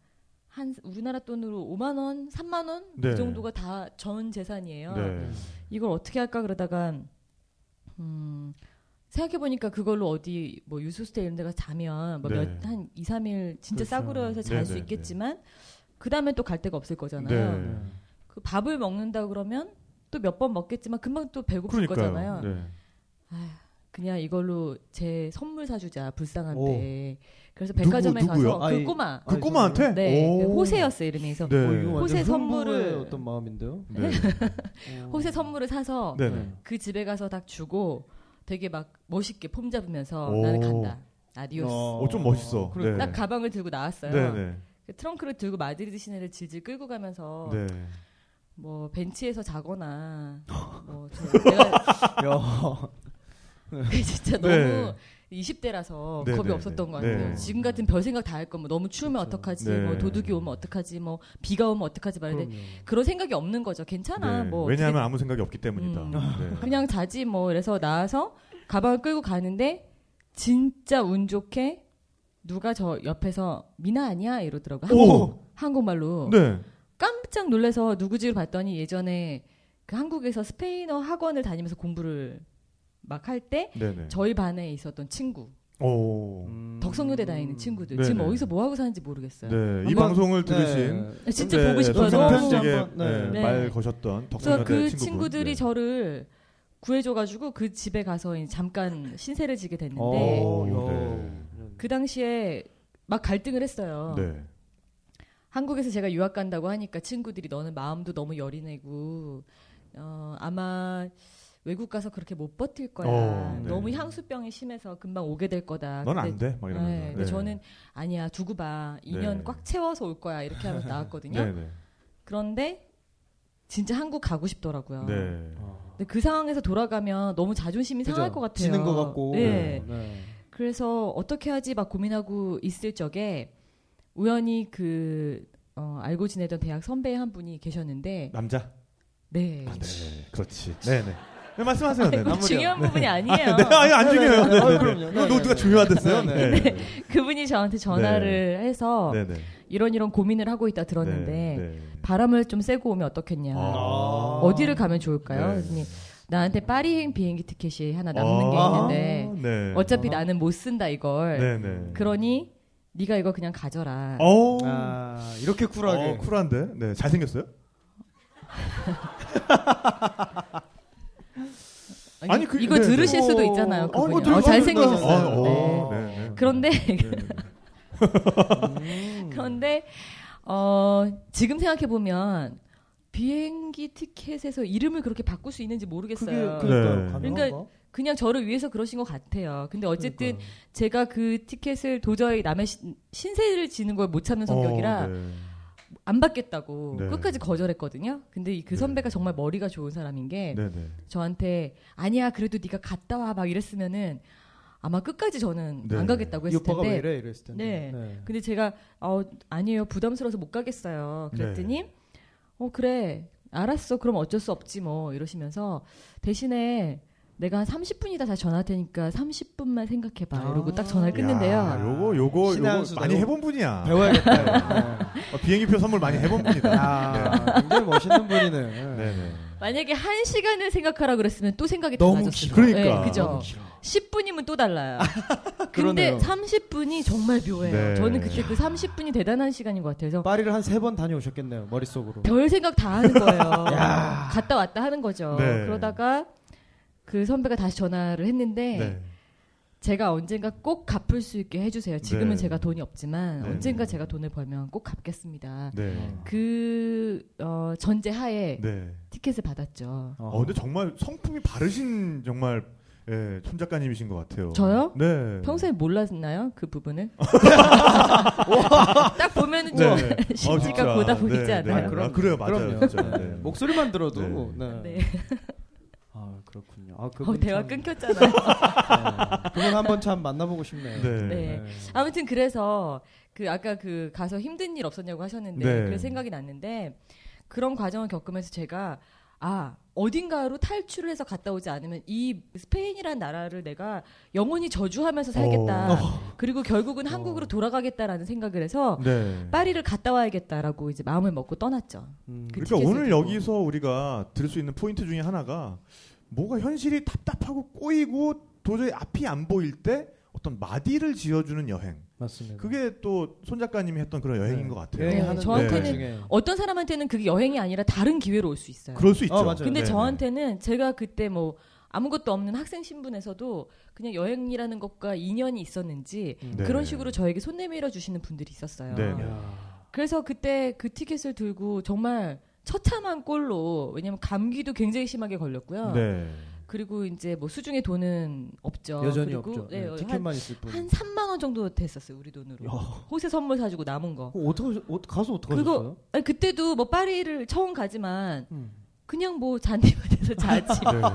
한 우리나라 돈으로 5만 원, 3만 원그 네. 정도가 다 전 재산이에요. 네. 이걸 어떻게 할까 그러다가 음 생각해 보니까 그걸로 어디 뭐 유소스테 이런 데가 자면 뭐 네. 몇한 2, 3일 진짜 그렇죠. 싸구려에서 잘수 네, 네, 있겠지만 그다음에 또 갈 데가 없을 거잖아요. 네. 그 밥을 먹는다 그러면 또 몇 번 먹겠지만 금방 또 배고플 거잖아요. 그러니까요. 네. 그냥 이걸로 제 선물 사주자 불쌍한데 그래서 백화점에 누구? 가서 아이, 그 꼬마 그 아이, 꼬마한테? 네 오. 호세였어 요 이름이 그래서 네. 어, 호세 선물을- 어떤 마음인데요. 네. 호세 선물을 사서 네. 네. 그 집에 가서 딱 주고 되게 막 멋있게 폼 잡으면서 오. 나는 간다. Adiós. 어, 좀 멋있어. 그래. 네. 딱 가방을 들고 나왔어요. 네, 네. 그 트렁크를 들고 마드리드 시내를 질질 끌고 가면서 네. 뭐 벤치에서 자거나 뭐 저 내가 진짜 네. 너무 20대라서 네, 겁이 네, 없었던 네. 것 같아요. 네. 지금 같은 별 생각 다 할 거면 너무 추우면 그렇죠. 어떡하지, 네. 뭐 도둑이 오면 어떡하지, 뭐 비가 오면 어떡하지 그럼요. 그런 생각이 없는 거죠. 괜찮아. 네. 뭐 왜냐하면 아무 생각이 없기 때문이다. 음. 네. 그냥 자지 뭐 이래서 나와서 가방을 끌고 가는데 진짜 운 좋게 누가 저 옆에서 미나 아니야 이러더라고 오! 한국 한국말로 네. 깜짝 놀라서 누구지를 봤더니 예전에 그 한국에서 스페인어 학원을 다니면서 공부를 막 할때 네, 네. 저희 반에 있었던 친구 오. 음. 덕성여대 다니는 친구들 네네. 지금 어디서 뭐 하고 사는지 모르겠어요. 네. 이 방송을 들으신 네. 진짜 네, 보고 한번, 네. 네, 네. 말 거셨던 덕성여대 그 친구분. 친구들이 네. 저를 구해줘가지고 그 집에 가서 잠깐 신세를 지게 됐는데 오, 어, 네. 야. 그 당시에 막 갈등을 했어요. 네. 한국에서 제가 유학 간다고 하니까 친구들이 너는 마음도 너무 여린애고 어, 아마 외국 가서 그렇게 못 버틸 거야. 어, 네. 너무 향수병이 심해서 금방 오게 될 거다. 넌 안 돼. 막 이러면서. 네, 근데 저는 아니야 두고 봐. 2년 네. 꽉 채워서 올 거야. 이렇게 하면서 나왔거든요. 네, 네. 그런데 진짜 한국 가고 싶더라고요. 네. 아. 근데 그 상황에서 돌아가면 너무 자존심이 그죠? 상할 것 같아요. 지는 것 같고. 네. 네. 그래서 어떻게 하지 막 고민하고 있을 적에 우연히 그 어, 알고 지내던 대학 선배 한 분이 계셨는데 남자. 네. 아, 네. 그렇지. 네, 네. 네, 말씀하세요. 네. 네. 중요한 부분이 아니에요. 네, 아니 안 중요해요. 네, 네, 네, 네, 네. 그럼요. 네, 노트가 네. 중요하댔어요. 네, 네. 네. 그분이 저한테 전화를 해서 네, 네. 이런 이런 고민을 하고 있다 들었는데 네, 네. 바람을 좀 쐬고 오면 어떻겠냐. 아. 어디를 가면 좋을까요? 네. 그랬더니 나한테 파리행 비행기 티켓이 하나 남는 아, 게 있는데 네. 어차피 아. 나는 못 쓴다 이걸. 네, 네. 그러니 네가 이거 그냥 가져라. 어. 아, 이렇게 쿨하게. 어, 쿨한데. 네, 잘생겼어요? 아니, 아니, 그- 이거 네, 들으실 네. 수도 어, 있잖아요. 어, 어, 들을 잘생기셨어요. 아, 어, 네. 네, 네. 그런데 네. 음. 그런데 어, 지금 생각해 보면 비행기 티켓에서 이름을 그렇게 바꿀 수 있는지 모르겠어요. 네. 가능한가? 그러니까 그냥 저를 위해서 그러신 것 같아요. 근데 어쨌든 그러니까요. 제가 그 티켓을 도저히 남의 신- 신세를 지는 걸 못 참는 성격이라 어, 네. 안 받겠다고 네. 끝까지 거절했거든요. 근데 이그 네. 선배가 정말 머리가 좋은 사람인 게 네네. 저한테 아니야 그래도 네가 갔다 와 막 이랬으면은 아마 끝까지 저는 네. 안 가겠다고 이 했을 오빠가 왜 텐데 이래 이랬을 텐데. 네. 근데 제가 어 아니에요 부담스러워서 못 가겠어요 그랬더니 어 그래 알았어 그럼 어쩔 수 없지 뭐 이러시면서 대신에 내가 한 30분이다 다시 전화할 테니까 30분만 생각해봐 아. 이러고 딱 전화를 끊는데요 야, 요거 요거 요거. 많이 해본 분이야. 배워야겠다. 어, 비행기표 선물 많이 해본 분이다. 야, 굉장히 멋있는 분이네. 네네. 만약에 한 시간을 생각하라 그랬으면 또 생각이 너무 달라졌을 길어. 거예요. 그러니까. 네, 그죠. 너무 길어. 10분이면 또 달라요. 근데 30분이 정말 묘해요. 네. 저는 그때 그 30분이 대단한 시간인 것 같아서 파리를 한 세 번 다녀오셨겠네요. 머릿속으로. 별 생각 다 하는 거예요. 야. 갔다 왔다 하는 거죠. 네. 그러다가 그 선배가 다시 전화를 했는데 네. 제가 언젠가 꼭 갚을 수 있게 해주세요. 지금은 네. 제가 돈이 없지만 네. 언젠가 제가 돈을 벌면 꼭 갚겠습니다. 네. 그 어, 전제 하에 네. 티켓을 받았죠. 어, 근데 정말 성품이 바르신 정말 예, 촌 작가님이신 것 같아요. 저요? 네. 평소에 몰랐나요? 그 부분을? 딱 보면은 네. 좀 어, 심지가 진짜. 고다 보이지 네, 않아요? 네. 아, 그래요, 맞아요. 그럼요. 네. 네. 목소리만 들어도. 네. 네. 네. 아 그렇군요. 아 어, 그분 대화 참- 끊겼잖아요. 네. 그분 한번 참 만나보고 싶네요. 네. 네. 아무튼 그래서 그 아까 그 가서 힘든 일 없었냐고 하셨는데 네. 그래서 생각이 났는데 그런 과정을 겪으면서 제가 아 어딘가로 탈출을 해서 갔다 오지 않으면 이 스페인이라는 나라를 내가 영원히 저주하면서 살겠다. 어. 그리고 결국은 한국으로 돌아가겠다라는 생각을 해서 네. 파리를 갔다 와야겠다라고 이제 마음을 먹고 떠났죠. 음, 그 그러니까 오늘 두고. 여기서 우리가 들수 있는 포인트 중에 하나가 뭐가 현실이 답답하고 꼬이고 도저히 앞이 안 보일 때 어떤 마디를 지어주는 여행. 맞습니다. 그게 또 손 작가님이 했던 그런 여행인 네. 것 같아요. 네, 저한테는 여행 중에. 어떤 사람한테는 그게 여행이 아니라 다른 기회로 올 수 있어요. 그럴 수 있죠. 어, 맞아요. 근데 네, 저한테는 제가 그때 뭐 아무것도 없는 학생 신분에서도 그냥 여행이라는 것과 인연이 있었는지 음. 네. 그런 식으로 저에게 손 내밀어 주시는 분들이 있었어요. 네. 야. 그래서 그때 그 티켓을 들고 정말 처참한 꼴로 왜냐면 감기도 굉장히 심하게 걸렸고요. 네. 그리고 이제 뭐 수중에 돈은 없죠. 여전히 그리고 없죠. 네, 네, 한, 티켓만 있을 뿐. 한 3만 원 정도 됐었어요, 우리 돈으로. 야. 호세 선물 사주고 남은 거. 어, 어떻게 어, 가서 어떻게 그거 하셨어요? 아니, 그때도 뭐 파리를 처음 가지만 음. 그냥 뭐 잔디밭에서 자지. 네. 야.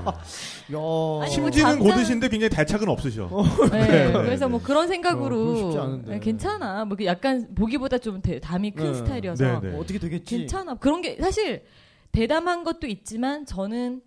아니, 뭐 심지는 잠깐- 고드신데 굉장히 달착은 없으셔. 네, 네, 그래서 네. 뭐 그런 어, 생각으로 않은데. 네, 괜찮아. 뭐 약간 보기보다 좀 대- 담이 큰 네. 스타일이어서 네, 네. 어, 어떻게 되겠지? 괜찮아. 그런 게 사실 대담한 것도 있지만 저는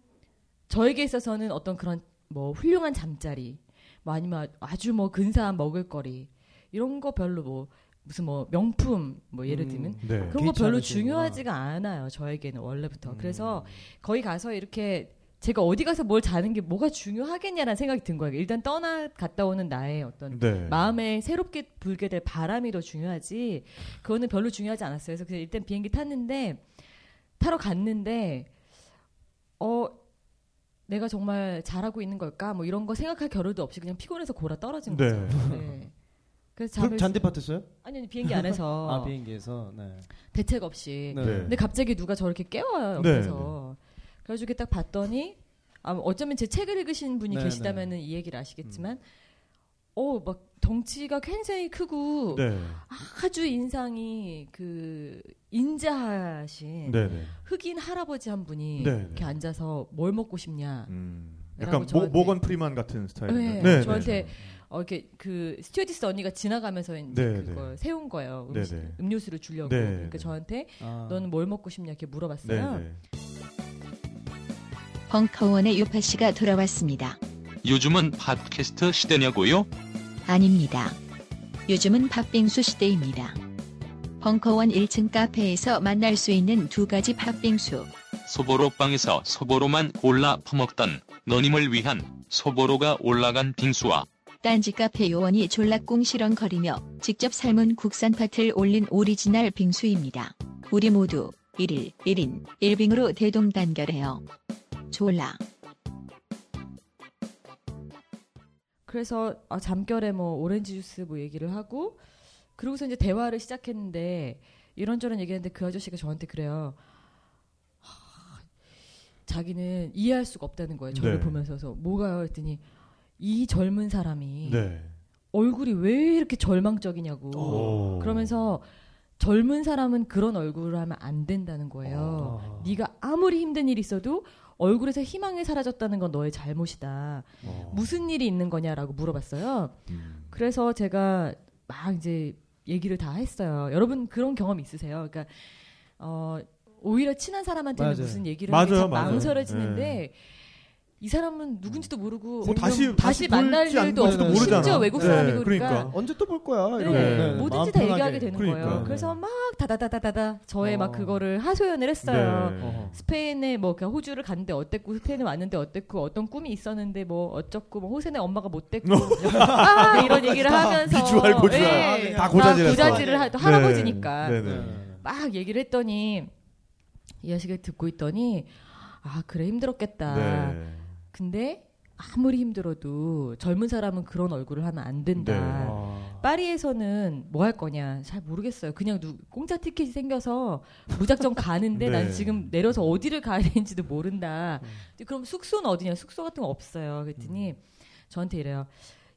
저에게 있어서는 어떤 그런 뭐 훌륭한 잠자리, 뭐 아니면 아주 뭐 근사한 먹을거리 이런 거 별로 뭐 무슨 뭐 명품 뭐 예를 음. 들면 네. 그런 거 별로. 중요하지가 않아요. 저에게는 원래부터. 음. 그래서 거기 가서 이렇게 제가 어디 가서 뭘 자는 게 뭐가 중요하겠냐라는 생각이 든 거예요. 일단 떠나 갔다 오는 나의 어떤 네. 마음에 새롭게 불게 될 바람이 더 중요하지. 그거는 별로 중요하지 않았어요. 그래서 그냥 일단 비행기 탔는데 타러 갔는데 어 내가 정말 잘하고 있는 걸까? 뭐 이런 거 생각할 겨를도 없이 그냥 피곤해서 골아 떨어진 네. 거죠. 네. 그래서 잔디밭 했어요? 아니 아니 비행기 안에서 아 비행기에서. 네. 대책 없이 네. 네. 근데 갑자기 누가 저렇게 깨워요 네, 옆에서 그래가지고 이렇게 딱 봤더니 아, 어쩌면 제 책을 읽으신 분이 네, 계시다면은 이 얘기를 아시겠지만 어막 덩치가 굉장히 크고 네. 아주 인상이 그 인자하신 네. 네. 흑인 할아버지 한 분이 네, 이렇게 네. 앉아서 뭘 먹고 싶냐 음. 약간 모, 모건 프리만 같은 스타일인가요? 네, 저한테 어 이렇게 그 스튜어디스 언니가 지나가면서 이제 네, 그걸 세운 거예요 네, 음식, 네. 음료수를 주려고 네, 그러니까 네. 저한테 아. 너는 뭘 먹고 싶냐 이렇게 네. 물어봤어요 네. 벙커원의 요파 씨가 돌아왔습니다. 요즘은 팟캐스트 시대냐고요? 아닙니다. 요즘은 팥빙수 시대입니다. 벙커원 1층 카페에서 만날 수 있는 두 가지 팥빙수. 소보로빵에서 소보로만 골라 퍼먹던 너님을 위한 소보로가 올라간 빙수와 딴지 카페 요원이 졸라 꿍시렁거리며 직접 삶은 국산 팥을 올린 오리지널 빙수입니다. 우리 모두 1일 1인 1빙으로 대동단결해요. 졸라. 그래서 아, 잠결에 뭐 오렌지 주스 뭐 얘기를 하고 그러고서 이제 대화를 시작했는데 이런저런 얘기했는데 그 아저씨가 저한테 그래요. 하, 자기는 이해할 수가 없다는 거예요. 저를 네. 보면서서 뭐가요? 했더니 이 젊은 사람이 네. 얼굴이 왜 이렇게 절망적이냐고. 오. 그러면서 젊은 사람은 그런 얼굴을 하면 안 된다는 거예요. 어. 네가 아무리 힘든 일이 있어도 얼굴에서 희망이 사라졌다는 건 너의 잘못이다. 어. 무슨 일이 있는 거냐라고 물어봤어요. 음. 그래서 제가 막 이제 얘기를 다 했어요. 여러분 그런 경험 있으세요? 그러니까 어 오히려 친한 사람한테는 맞아요. 무슨 얘기를 하기 참. 망설여지는데 이 사람은 누군지도 모르고 뭐 다시 다시 만날 일도 없고 모르잖아. 심지어 외국 네, 사람이고 그러니까, 그러니까. 언제 또 볼 거야? 네, 이러고. 네. 뭐든지 마음 다 편하게. 얘기하게 되는 그러니까. 거예요. 그래서 막 다다다다다다 저의 막 어. 그거를 하소연을 했어요. 네. 스페인에 뭐 그냥 호주를 갔는데 어땠고 스페인에 왔는데 어땠고 어떤 꿈이 있었는데 뭐 어쩌고 뭐 호세네 엄마가 못됐고 아 이런 얘기를 하면서 비주얼, 고주얼. 예, 다다 고자질했어. 고자질을 하, 또 할아버지니까 네, 네. 네. 막 얘기를 했더니 이 자식을 듣고 있더니 아 그래 힘들었겠다. 네. 근데 아무리 힘들어도 젊은 사람은 그런 얼굴을 하면 안 된다. 네. 아. 파리에서는 뭐 할 거냐 잘 모르겠어요. 그냥 누, 공짜 티켓이 생겨서 무작정 가는데 네. 난 지금 내려서 어디를 가야 되는지도 모른다. 근데 그럼 숙소는 어디냐? 숙소 같은 거 없어요. 그랬더니 저한테 이래요.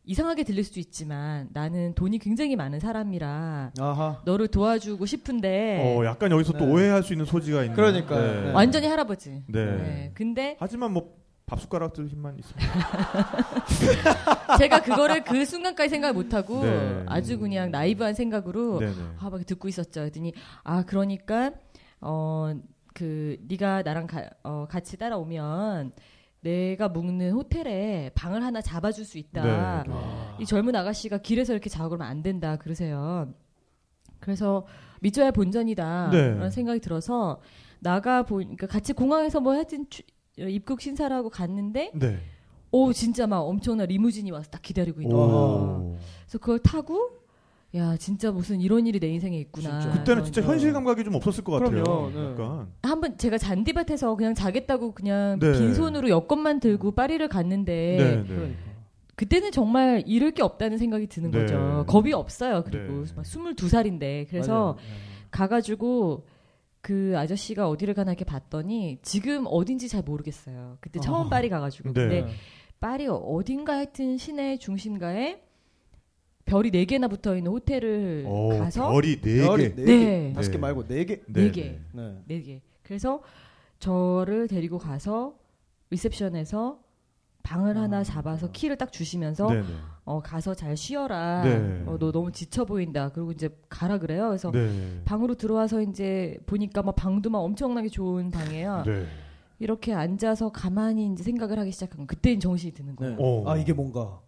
이상하게 들릴 수도 있지만 나는 돈이 굉장히 많은 사람이라 아하. 너를 도와주고 싶은데 어, 약간 여기서 또 네. 오해할 수 있는 소지가 있는. 그러니까요. 네. 완전히 할아버지. 네. 근데 하지만 뭐 밥 숟가락 들 힘만 있으면. 제가 그거를 그 순간까지 생각 못 하고 네. 아주 그냥 나이브한 생각으로 네네. 아, 막 듣고 있었죠. 그랬더니 아 그러니까 어 그 네가 나랑 가, 어, 같이 따라오면 내가 묵는 호텔에 방을 하나 잡아줄 수 있다. 네. 이 젊은 아가씨가 길에서 이렇게 자고 그러면 안 된다. 그러세요. 그래서 믿져야 본전이다. 네. 라는 생각이 들어서 나가 보니까 같이 공항에서 뭐 하여튼 추- 입국 신사를 하고 갔는데 네. 오 진짜 막 엄청난 리무진이 와서 딱 기다리고 있는 오. 거예요. 오. 그래서 그걸 타고 야 진짜 무슨 이런 일이 내 인생에 있구나. 진짜. 그때는 진짜. 현실 감각이 좀 없었을 것 같아요. 그럼요, 네. 약간. 한번 제가 잔디밭에서 그냥 자겠다고 그냥 네. 빈손으로 여권만 들고 파리를 갔는데 네, 네. 그러니까. 그때는 정말 잃을 게 없다는 생각이 드는 네. 거죠. 겁이 없어요. 그리고 네. 막 22살인데 그래서 맞아요. 가가지고 그 아저씨가 어디를 가나 이렇게 봤더니 지금 어딘지 잘 모르겠어요. 그때 처음 어. 파리 가가지고 네. 근데 파리 어딘가 하여튼 시내 중심가에 별이 네 개나 붙어 있는 호텔을 오, 가서 별이 네 개. 네 네. 개. 다섯 개 네. 말고 네 개. 네 개. 네. 네 개. 그래서 저를 데리고 가서 리셉션에서 방을 하나 잡아서 키를 딱 주시면서 네네. 어 가서 잘 쉬어라. 네. 어, 너 너무 지쳐 보인다. 그리고 이제 가라 그래요. 그래서 네. 방으로 들어와서 이제 보니까 막 방도 막 엄청나게 좋은 방이에요. 네. 이렇게 앉아서 가만히 이제 생각을 하기 시작한 거. 그때는 정신이 드는 거예요. 네. 오. 아 이게 뭔가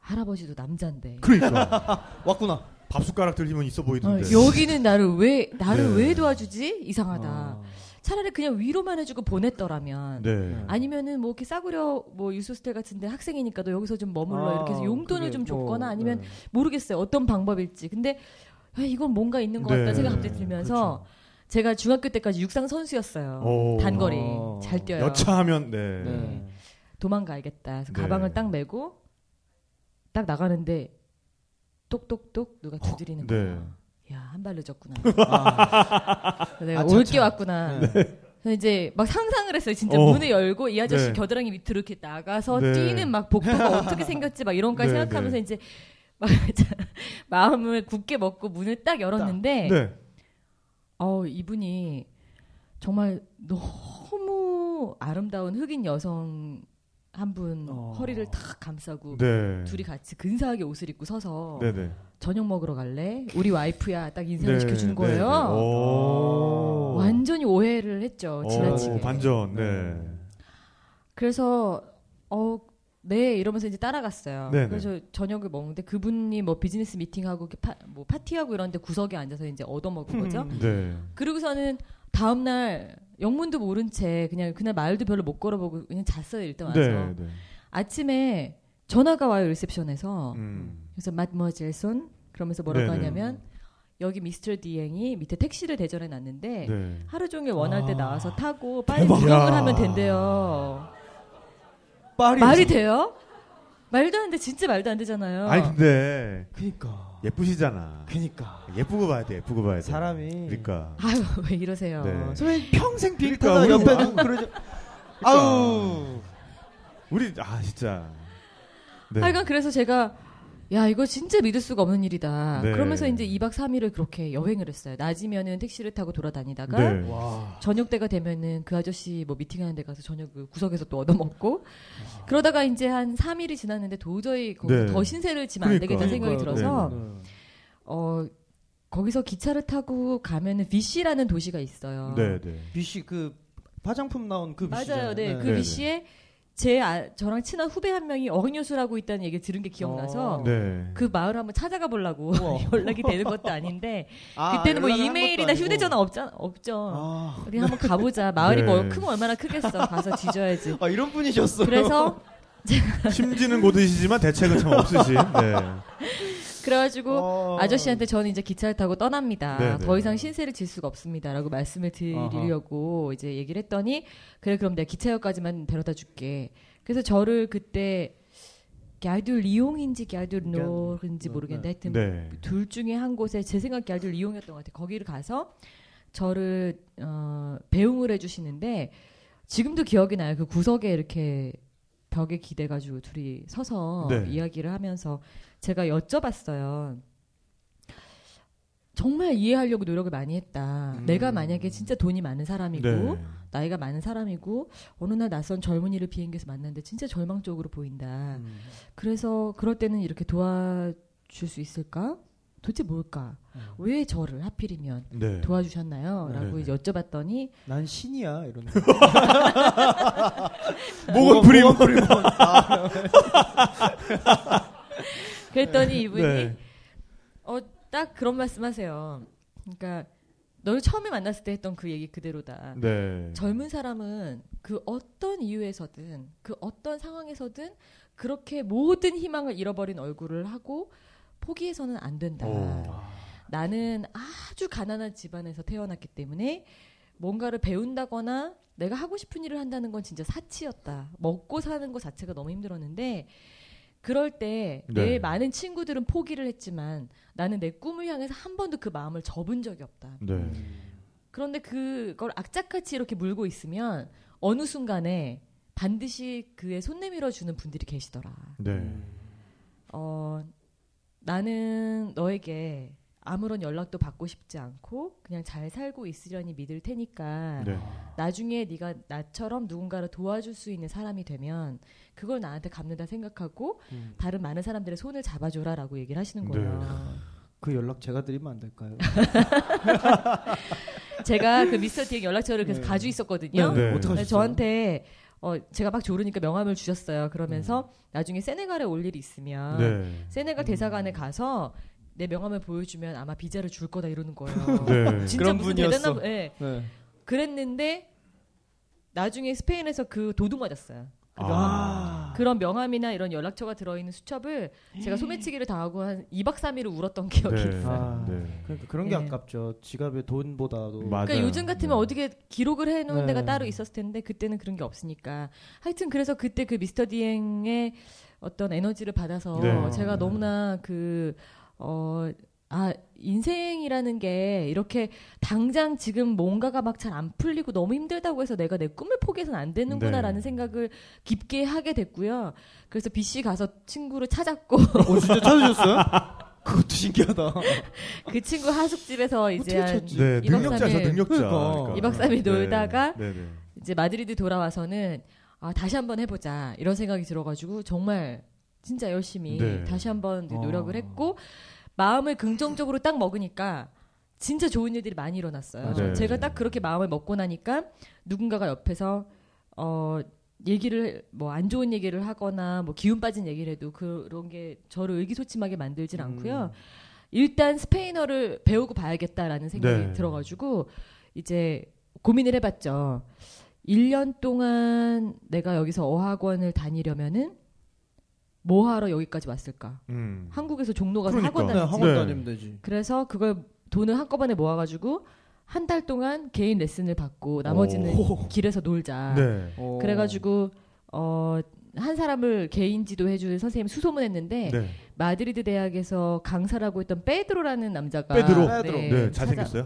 할아버지도 남자인데. 그러니까 왔구나. 밥 숟가락들 힘은 있어 어, 보이던데. 여기는 나를 왜 나를 네. 왜 도와주지? 이상하다. 아. 차라리 그냥 위로만 해주고 보냈더라면. 네. 아니면은 뭐 이렇게 싸구려 뭐 유소스텔 같은데 학생이니까 너 여기서 좀 머물러 아, 이렇게 해서 용돈을 좀 줬거나 뭐, 아니면 네. 모르겠어요 어떤 방법일지 근데 아, 이건 뭔가 있는 것 네. 같다는 생각 갑자기 들면서 제가 중학교 때까지 육상 선수였어요 오. 단거리 어. 잘 뛰어요 여차하면 네. 네. 도망가야겠다 그래서 네. 가방을 딱 메고 딱 나가는데 똑똑똑 누가 두드리는 네. 거야 야 한발 늦었구나 아, 내가 아, 올 참, 게 왔구나 네. 그래서 이제 막 상상을 했어요. 진짜 어. 문을 열고 이 아저씨 네. 겨드랑이 밑으로 이렇게 나가서 네. 뛰는 막 복도가 어떻게 생겼지 막 이런 것까지 네, 생각하면서 네. 이제 막 마음을 굳게 먹고 문을 딱 열었는데 네. 어 이분이 정말 너무 아름다운 흑인 여성 한분 어. 허리를 탁 감싸고 네. 둘이 같이 근사하게 옷을 입고 서서 네네. 저녁 먹으러 갈래? 우리 와이프야 딱 인사를 네, 시켜주는 네, 거예요. 네. 오. 완전히 오해를 했죠 오, 지나치게. 반전. 네. 그래서 어. 네 이러면서 이제 따라갔어요. 네네. 그래서 저녁을 먹는데 그분이 뭐 비즈니스 미팅하고 파, 뭐 파티하고 이런데 구석에 앉아서 이제 얻어 먹은 거죠. 네. 그리고서는 다음 날 영문도 모른 채 그냥 그날 말도 별로 못 걸어보고 그냥 잤어요 일단 와서 네. 네. 아침에 전화가 와요 리셉션에서 음. 그래서 마드모아젤손 그러면서 뭐라고 네네. 하냐면 여기 미스터 디행이 밑에 택시를 대절해 놨는데 네. 하루 종일 원할 때 아. 나와서 타고 빨리 대박. 야. 하면 된대요. 말이 돼요? 말도 안 돼. 진짜 말도 안 되잖아요. 아니 근데 그니까. 예쁘시잖아. 그니까. 예쁘고 봐야 돼. 예쁘고 봐야 돼. 사람이. 그러니까. 아유 왜 이러세요? 네. 선생님 평생 그러니까 비행타다 우리 옆에 아- 누구 그러죠. 그러니까. 아우. 우리 아 진짜. 네. 하여간 그래서 제가 야 이거 진짜 믿을 수가 없는 일이다. 네. 그러면서 이제 2박 3일을 그렇게 여행을 했어요. 낮이면은 택시를 타고 돌아다니다가 네. 와. 저녁 때가 되면은 그 아저씨 뭐 미팅하는 데 가서 저녁을 구석에서 또 얻어먹고 그러다가 이제 한 3일이 지났는데 도저히 거기서 네. 더 신세를 지면 안 그러니까. 되겠다는 생각이 그러니까요. 들어서 네. 어 거기서 기차를 타고 가면은 비시라는 도시가 있어요. 네, 네. BC 그 화장품 나온 그. 맞아요. 네. 그 네, 비시에 제 아, 저랑 친한 후배 한 명이 어학연수를 하고 있다는 얘기를 들은 게 기억나서 어. 네. 그 마을 한번 찾아가 보려고. 연락이 되는 것도 아닌데 아, 그때는 뭐 이메일이나. 휴대전화 없잖아 없죠. 아. 우리 한번 가보자. 마을이 네. 뭐 크면 얼마나 크겠어. 가서 뒤져야지. 아, 이런 분이셨어요. 그래서 심지는 고드시지만 대책은 참 없으신. 네. 그래가지고 어. 아저씨한테 저는 이제 기차를 타고 떠납니다. 네, 네. 더 이상 신세를 질 수가 없습니다라고 말씀을 드리려고 이제 얘기를 했더니 그래 그럼 내가 기차역까지만 데려다 줄게. 그래서 저를 그때 갸둘 리용인지 갸둘 노인지 모르겠는데 하여튼 네. 둘 중에 한 곳에 제 생각 갸둘 리용이었던 것 같아요. 거기를 가서 저를 어, 배웅을 해주시는데 지금도 기억이 나요. 그 구석에 이렇게 벽에 기대가지고 둘이 서서 네. 이야기를 하면서 제가 여쭤봤어요. 정말 이해하려고 노력을 많이 했다. 음. 내가 만약에 진짜 돈이 많은 사람이고 네. 나이가 많은 사람이고 어느 날 낯선 젊은이를 비행기에서 만났는데 진짜 절망적으로 보인다. 음. 그래서 그럴 때는 이렇게 도와줄 수 있을까? 도대체 뭘까? 음. 왜 저를 하필이면 네. 도와주셨나요? 라고 네네. 이제 여쭤봤더니 난 신이야 이런. 목은 부리고. 아, 그랬더니 이분이 네. 어, 딱 그런 말씀하세요. 그러니까 널 처음에 만났을 때 했던 그 얘기 그대로다. 네. 젊은 사람은 그 어떤 이유에서든 그 어떤 상황에서든 그렇게 모든 희망을 잃어버린 얼굴을 하고 포기해서는 안 된다. 오. 나는 아주 가난한 집안에서 태어났기 때문에 뭔가를 배운다거나 내가 하고 싶은 일을 한다는 건 진짜 사치였다. 먹고 사는 것 자체가 너무 힘들었는데 그럴 때내 네. 많은 친구들은 포기를 했지만 나는 내 꿈을 향해서 한 번도 그 마음을 접은 적이 없다. 네. 그런데 그걸 악착같이 이렇게 물고 있으면 어느 순간에 반드시 그의 손 내밀어 주는 분들이 계시더라. 네. 어, 나는 너에게 아무런 연락도 받고 싶지 않고 그냥 잘 살고 있으려니 믿을 테니까 네. 나중에 네가 나처럼 누군가를 도와줄 수 있는 사람이 되면 그걸 나한테 갚는다 생각하고 음. 다른 많은 사람들의 손을 잡아줘라라고 얘기를 하시는 네. 거예요. 그 연락 제가 드리면 안 될까요? 제가 그 미스터 디의 연락처를 그래서 네. 가지고 있었거든요. 네. 어떻게 하셨어요? 저한테 어, 제가 막 조르니까 명함을 주셨어요. 그러면서 나중에 세네갈에 올 일이 있으면 네. 세네갈 대사관에 가서 내 명함을 보여주면 아마 비자를 줄 거다 이러는 거예요. 네. 진짜 그런 무슨 분이었어. 대단한 분- 예. 네. 그랬는데 나중에 스페인에서 그 도둑 맞았어요. 아. 그런 명함이나 이런 연락처가 들어있는 수첩을 제가 소매치기를 당하고 한 2박 3일을 울었던 기억이 네. 있어요. 아, 네. 그러니까 그런 게 네. 아깝죠. 지갑에 돈보다도. 맞아요. 그러니까 요즘 같으면 네. 어떻게 기록을 해놓은 네. 데가 따로 있었을 텐데 그때는 그런 게 없으니까 하여튼 그래서 그때 그 미스터 디행의 어떤 에너지를 받아서 네. 제가 네. 너무나 그 어, 아, 인생이라는 게 이렇게 당장 지금 뭔가가 막 잘 안 풀리고 너무 힘들다고 해서 내가 내 꿈을 포기해서는 안 되는구나라는 네. 생각을 깊게 하게 됐고요. 그래서 BC 가서 친구를 찾았고 어, 진짜 찾으셨어요? 그것도 신기하다. 그 친구 하숙집에서 이제 한? 네, 이박 능력자죠, 삼일. 능력자. 그러니까. 이박 삼일 네. 놀다가 네, 네. 이제 마드리드 돌아와서는 아, 다시 한번 해보자 이런 생각이 들어가지고 정말 진짜 열심히 네. 다시 한번 어. 노력을 했고 마음을 긍정적으로 딱 먹으니까 진짜 좋은 일들이 많이 일어났어요. 맞아요. 제가 딱 그렇게 마음을 먹고 나니까 누군가가 옆에서 어 얘기를 뭐 안 좋은 얘기를 하거나 뭐 기운 빠진 얘기를 해도 그런 게 저를 의기소침하게 만들진 음. 않고요. 일단 스페인어를 배우고 봐야겠다라는 생각이 네. 들어가지고 이제 고민을 해봤죠. 1년 동안 내가 여기서 어학원을 다니려면은 뭐 하러 여기까지 왔을까? 음. 한국에서 종로 가서 그러니까. 학원 네, 다니지. 학원 네. 다니면 되지. 그래서 그걸 돈을 한꺼번에 모아가지고 한 달 동안 개인 레슨을 받고 나머지는 오. 길에서 놀자. 네. 어. 그래가지고 어. 한 사람을 개인 지도해줄 선생님 수소문했는데 네. 마드리드 대학에서 강사를 하고 있던 페드로라는 남자가 페드로. 페드로. 네, 잘생겼어요.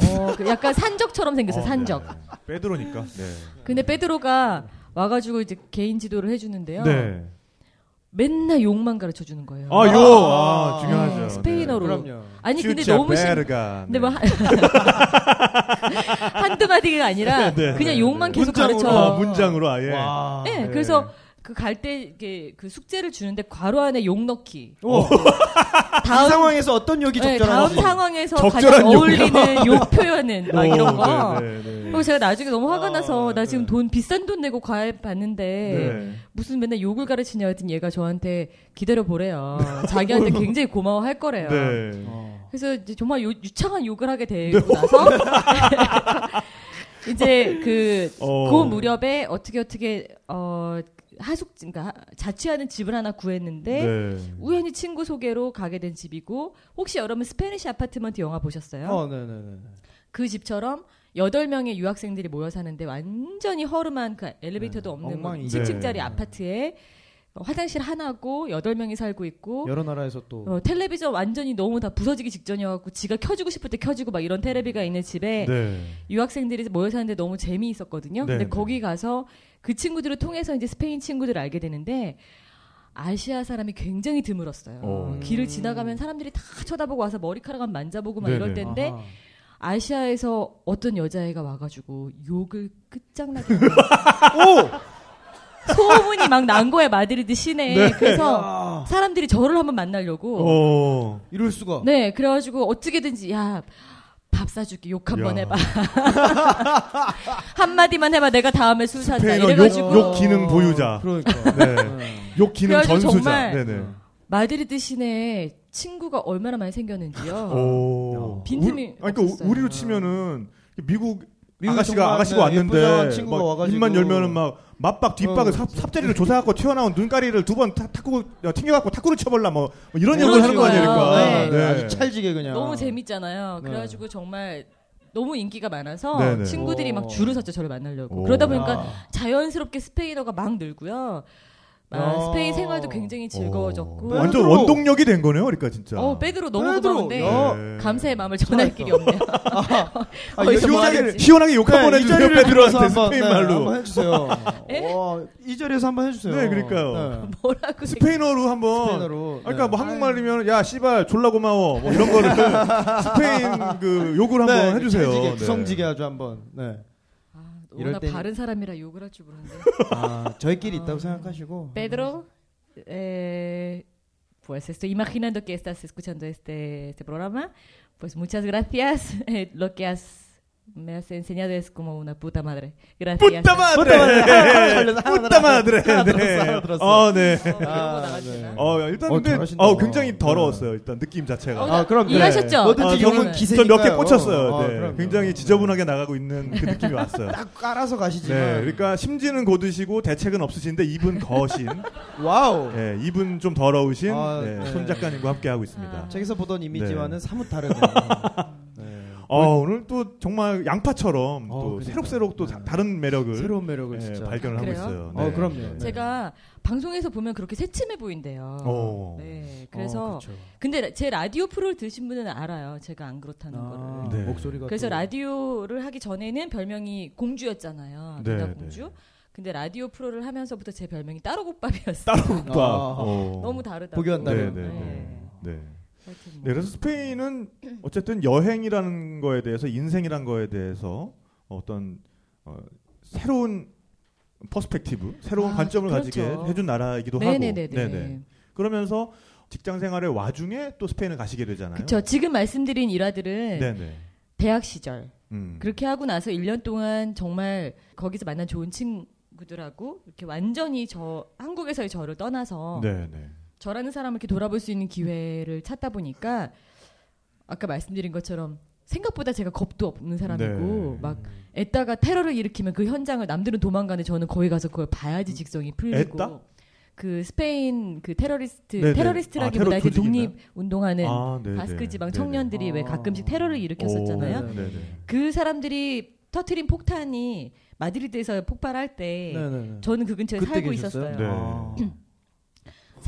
어, 그 약간 산적처럼 생겼어요. 어, 산적. 네. 빼드로니까. 네. 근데 페드로가 와가지고 이제 개인 지도를 해주는데요. 네. 맨날 욕만 가르쳐 주는 거예요. 아, 요, 아, 아, 중요하죠. 네, 스페인어로. 그럼요. 아니 근데 너무 sin verga. 근데 네. 뭐 한- 한두 마디가 아니라 네, 그냥 네, 욕만 네. 계속 문장으로. 가르쳐. 아, 문장으로 아예. 와. 네, 네. 그래서 그 갈 때 이게 그 숙제를 주는데 괄호 안에 욕 넣기. 오. 이 다음 상황에서 어떤 욕이 네, 다음 적절한지. 상황에서 적절한 가장? 어울리는 욕 표현은 막 이런 오, 거. 네, 네, 네. 그리고 제가 나중에 너무 화가 아, 나서 나 지금 네. 돈 비싼 돈 내고 과외 받는데 네. 무슨 맨날 욕을 가르치냐 했더니 얘가 저한테 기다려 보래요. 자기한테 굉장히 고마워할 거래요. 네. 어. 그래서 이제 정말 요- 유창한 욕을 하게 네. 되고 나서 이제 그, 어. 그 무렵에 어떻게 어떻게 어 하숙 그러니까 하- 자취하는 집을 하나 구했는데 네. 우연히 친구 소개로 가게 된 집이고 혹시 여러분 스페니시 아파트먼트 영화 보셨어요? 어, 네, 네, 네. 그 집처럼 여덟 명의 유학생들이 모여 사는데 완전히 허름한 그 엘리베이터도 네, 없는 뭐 엉망이죠. 10층짜리 네. 아파트에 어, 화장실 하나고 여덟 명이 살고 있고 여러 나라에서 또 어, 텔레비전 완전히 너무 다 부서지기 직전이어갖고 지가 켜주고 싶을 때 켜지고 막 이런 텔레비가 있는 집에 네. 유학생들이 모여 사는데 너무 재미있었거든요. 네, 근데 네. 거기 가서 그 친구들을 통해서 이제 스페인 친구들을 알게 되는데 아시아 사람이 굉장히 드물었어요. 오. 길을 지나가면 사람들이 다 쳐다보고 와서 머리카락만 만져보고 막 네네. 이럴 텐데 아하. 아시아에서 어떤 여자애가 와가지고 욕을 끝장나게 하는 소문이 막 난 거야 마드리드 시내에 네. 그래서 아, 사람들이 저를 한번 만나려고 어. 이럴 수가. 네 그래가지고 어떻게든지 야 밥 사줄게 욕 한번 야. 해봐 한마디만 해봐 내가 다음에 술 산다 이래가지고 욕 기능 보유자. 그러니까. 네. 욕 기능 전수자. 정말 네네. 마드리드 시내에 친구가 얼마나 많이 생겼는지요 오. 빈틈이 우리- 아니, 그러니까 없었어요. 우리로 치면은 미국 아가씨가 아가씨가 네, 왔는데 막 와가지고. 입만 열면은 막 맞박 뒷박을 어, 삽. 삽자리를 조사갖고 튀어나온 눈가리를 두 번 탁구 튕겨갖고 탁구를 쳐볼라 뭐, 뭐 이런 욕을 하는 거. 아니니까. 네. 네. 아주 찰지게 그냥. 너무 재밌잖아요. 네. 그래가지고 정말 너무 인기가 많아서 네네. 친구들이 오. 막 줄을 섰죠 저를 만나려고. 오. 그러다 보니까 아. 자연스럽게 스페인어가 막 늘고요. 아, 야. 스페인 생활도 굉장히 즐거워졌고. 어, 완전. 원동력이 된 거네요, 그러니까 진짜. 어, 빼드로 너무 페드로. 고마운데 야. 네. 감사의 마음을 전할 길이 없네요. 아, 어디서 이 뭐. 시원하게 욕 한번 네, 이 해주세요, 한번 스페인 네, 말로. 한번 해주세요. 에? 와, 이 자리에서 한번 해주세요. 네, 그러니까요. 네. 뭐라고 스페인어로 한번. 스페인어로. 그러니까 네. 뭐 한국말이면 야 씨발 졸라 고마워 뭐 이런 거를 스페인 그 욕을 한번 네, 해주세요. 네. 구성지게 아주 한번. 네. 아, 이럴 워낙 땐- 바른 사람이라 욕을 할 줄 모르는데. 아, 저희끼리 아. 있다고 생각하시고. Pedro, eh, pues estoy imaginando que estás escuchando este, este programa. Pues muchas gracias. Eh, lo que has me has enseñado es como una puta madre. Gracias. puta madre. puta madre. 하나 들었어, 네. 하나 들었어. 어, 네. 어, 아. 네. 어, 일단 어, 근데 잘하신다. 어, 굉장히 더러웠어요. 일단 느낌 자체가. 어, 아, 그럼 이해하셨죠? 뭐든지 아, 욕은 저는 기세니까요. 저몇 개 꽂혔어요. 어, 네. 그럼요. 굉장히 지저분하게 나가고 있는 그 느낌이 왔어요. 딱 깔아서 가시지만. 네, 그러니까 심지는 고드시고 대책은 없으신데 입은 거신, 와우. 네, 입은 좀 더러우신 아, 네, 네. 손 작가님과 함께 하고 있습니다. 아. 책에서 보던 이미지와는 네. 사뭇 다르네요. 네. 어, 오늘 또 정말 양파처럼 어, 또 그러니까요. 새록새록 또 네. 다- 다른 매력을 새로운 매력을 네, 진짜 발견을 하고 그래요? 있어요. 어, 그럼요. 네. 제가 방송에서 보면 그렇게 새침해 보인대요. 오. 네, 어, 그래서 그쵸. 근데 제 라디오 프로를 들으신 분은 알아요. 제가 안 그렇다는 아, 거를. 네. 목소리가 그래서 또- 라디오를 하기 전에는 별명이 공주였잖아요. 네, 네. 공주. 근데 라디오 프로를 하면서부터 제 별명이 따로국밥이었어요. 따로국밥. 아. 어. 너무 다르다. 보기와는 네, 다른. 네, 네. 그래서 스페인은 어쨌든 여행이라는 거에 대해서 인생이라는 거에 대해서 어떤 어, 새로운 perspective, 새로운 아, 관점을 그렇죠. 가지게 해준 나라이기도 네네네네. 하고, 네네. 그러면서 직장 생활의 와중에 또 스페인을 가시게 되잖아요. 그쵸. 지금 말씀드린 일화들은 네네. 대학 시절 음. 그렇게 하고 나서 1년 동안 정말 거기서 만난 좋은 친구들하고 이렇게 완전히 저 한국에서의 저를 떠나서 네네. 저라는 사람을 이렇게 돌아볼 수 있는 기회를 찾다 보니까 아까 말씀드린 것처럼 생각보다 제가 겁도 없는 사람이고 네. 막 애다가 테러를 일으키면 그 현장을 남들은 도망가는데 저는 거기 가서 그걸 봐야지 직성이 풀리고 애따? 그 스페인 그 테러리스트 네네. 테러리스트라기보다 아, 테러 독립 운동하는 아, 네네. 바스크 지방 네네. 청년들이 왜 아. 가끔씩 테러를 일으켰었잖아요. 오, 네네. 그 사람들이 터트린 폭탄이 마드리드에서 폭발할 때 네네네. 저는 그 근처에 살고 계셨어요? 있었어요. 아.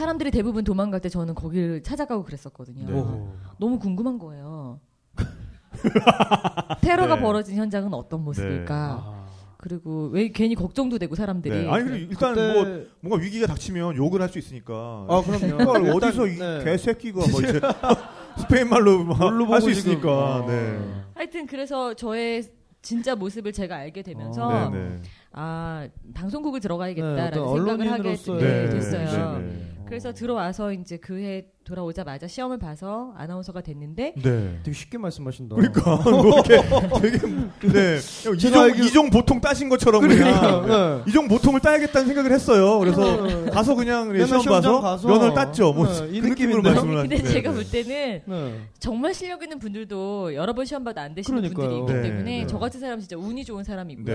사람들이 대부분 도망갈 때 저는 거기를 찾아가고 그랬었거든요. 네. 오. 너무 궁금한 거예요. 테러가 네. 벌어진 현장은 어떤 모습일까? 아. 그리고 왜 괜히 걱정도 되고 사람들이 네. 아니 그리고 일단 그때- 뭐 뭔가 위기가 닥치면 욕을 할 수 있으니까. 아 그럼요. 어디서 이 네. 개새끼가 뭐 이제 스페인 말로 뭘로 할수 보고 지금- 있으니까. 아. 네. 하여튼 그래서 저의 진짜 모습을 제가 알게 되면서 아, 네, 네. 아 방송국을 네, 들어가야겠다라는 어떤 생각을 하게 네, 네, 됐어요. 네, 네. 그래서 들어와서 이제 그 해 돌아오자마자 시험을 봐서 아나운서가 됐는데 네. 되게 쉽게 말씀하신다. 그러니까 뭐 이렇게 되게 네 이종 알기로- 이종 보통 따신 것처럼 그러니까, 그냥 네. 이종 보통을 따야겠다는 생각을 했어요. 그래서 네. 가서 그냥 시험 봐서, 가서 면허를 땄죠. 뭐 네, 이그 느낌으로? 말씀을 근데 하시는데 제가 볼 때는 네. 정말 실력 있는 분들도 여러 번 시험 봐도 안 되시는 그러니까요. 분들이 있기 네, 때문에 네. 저 같은 사람 진짜 운이 좋은 사람이고요.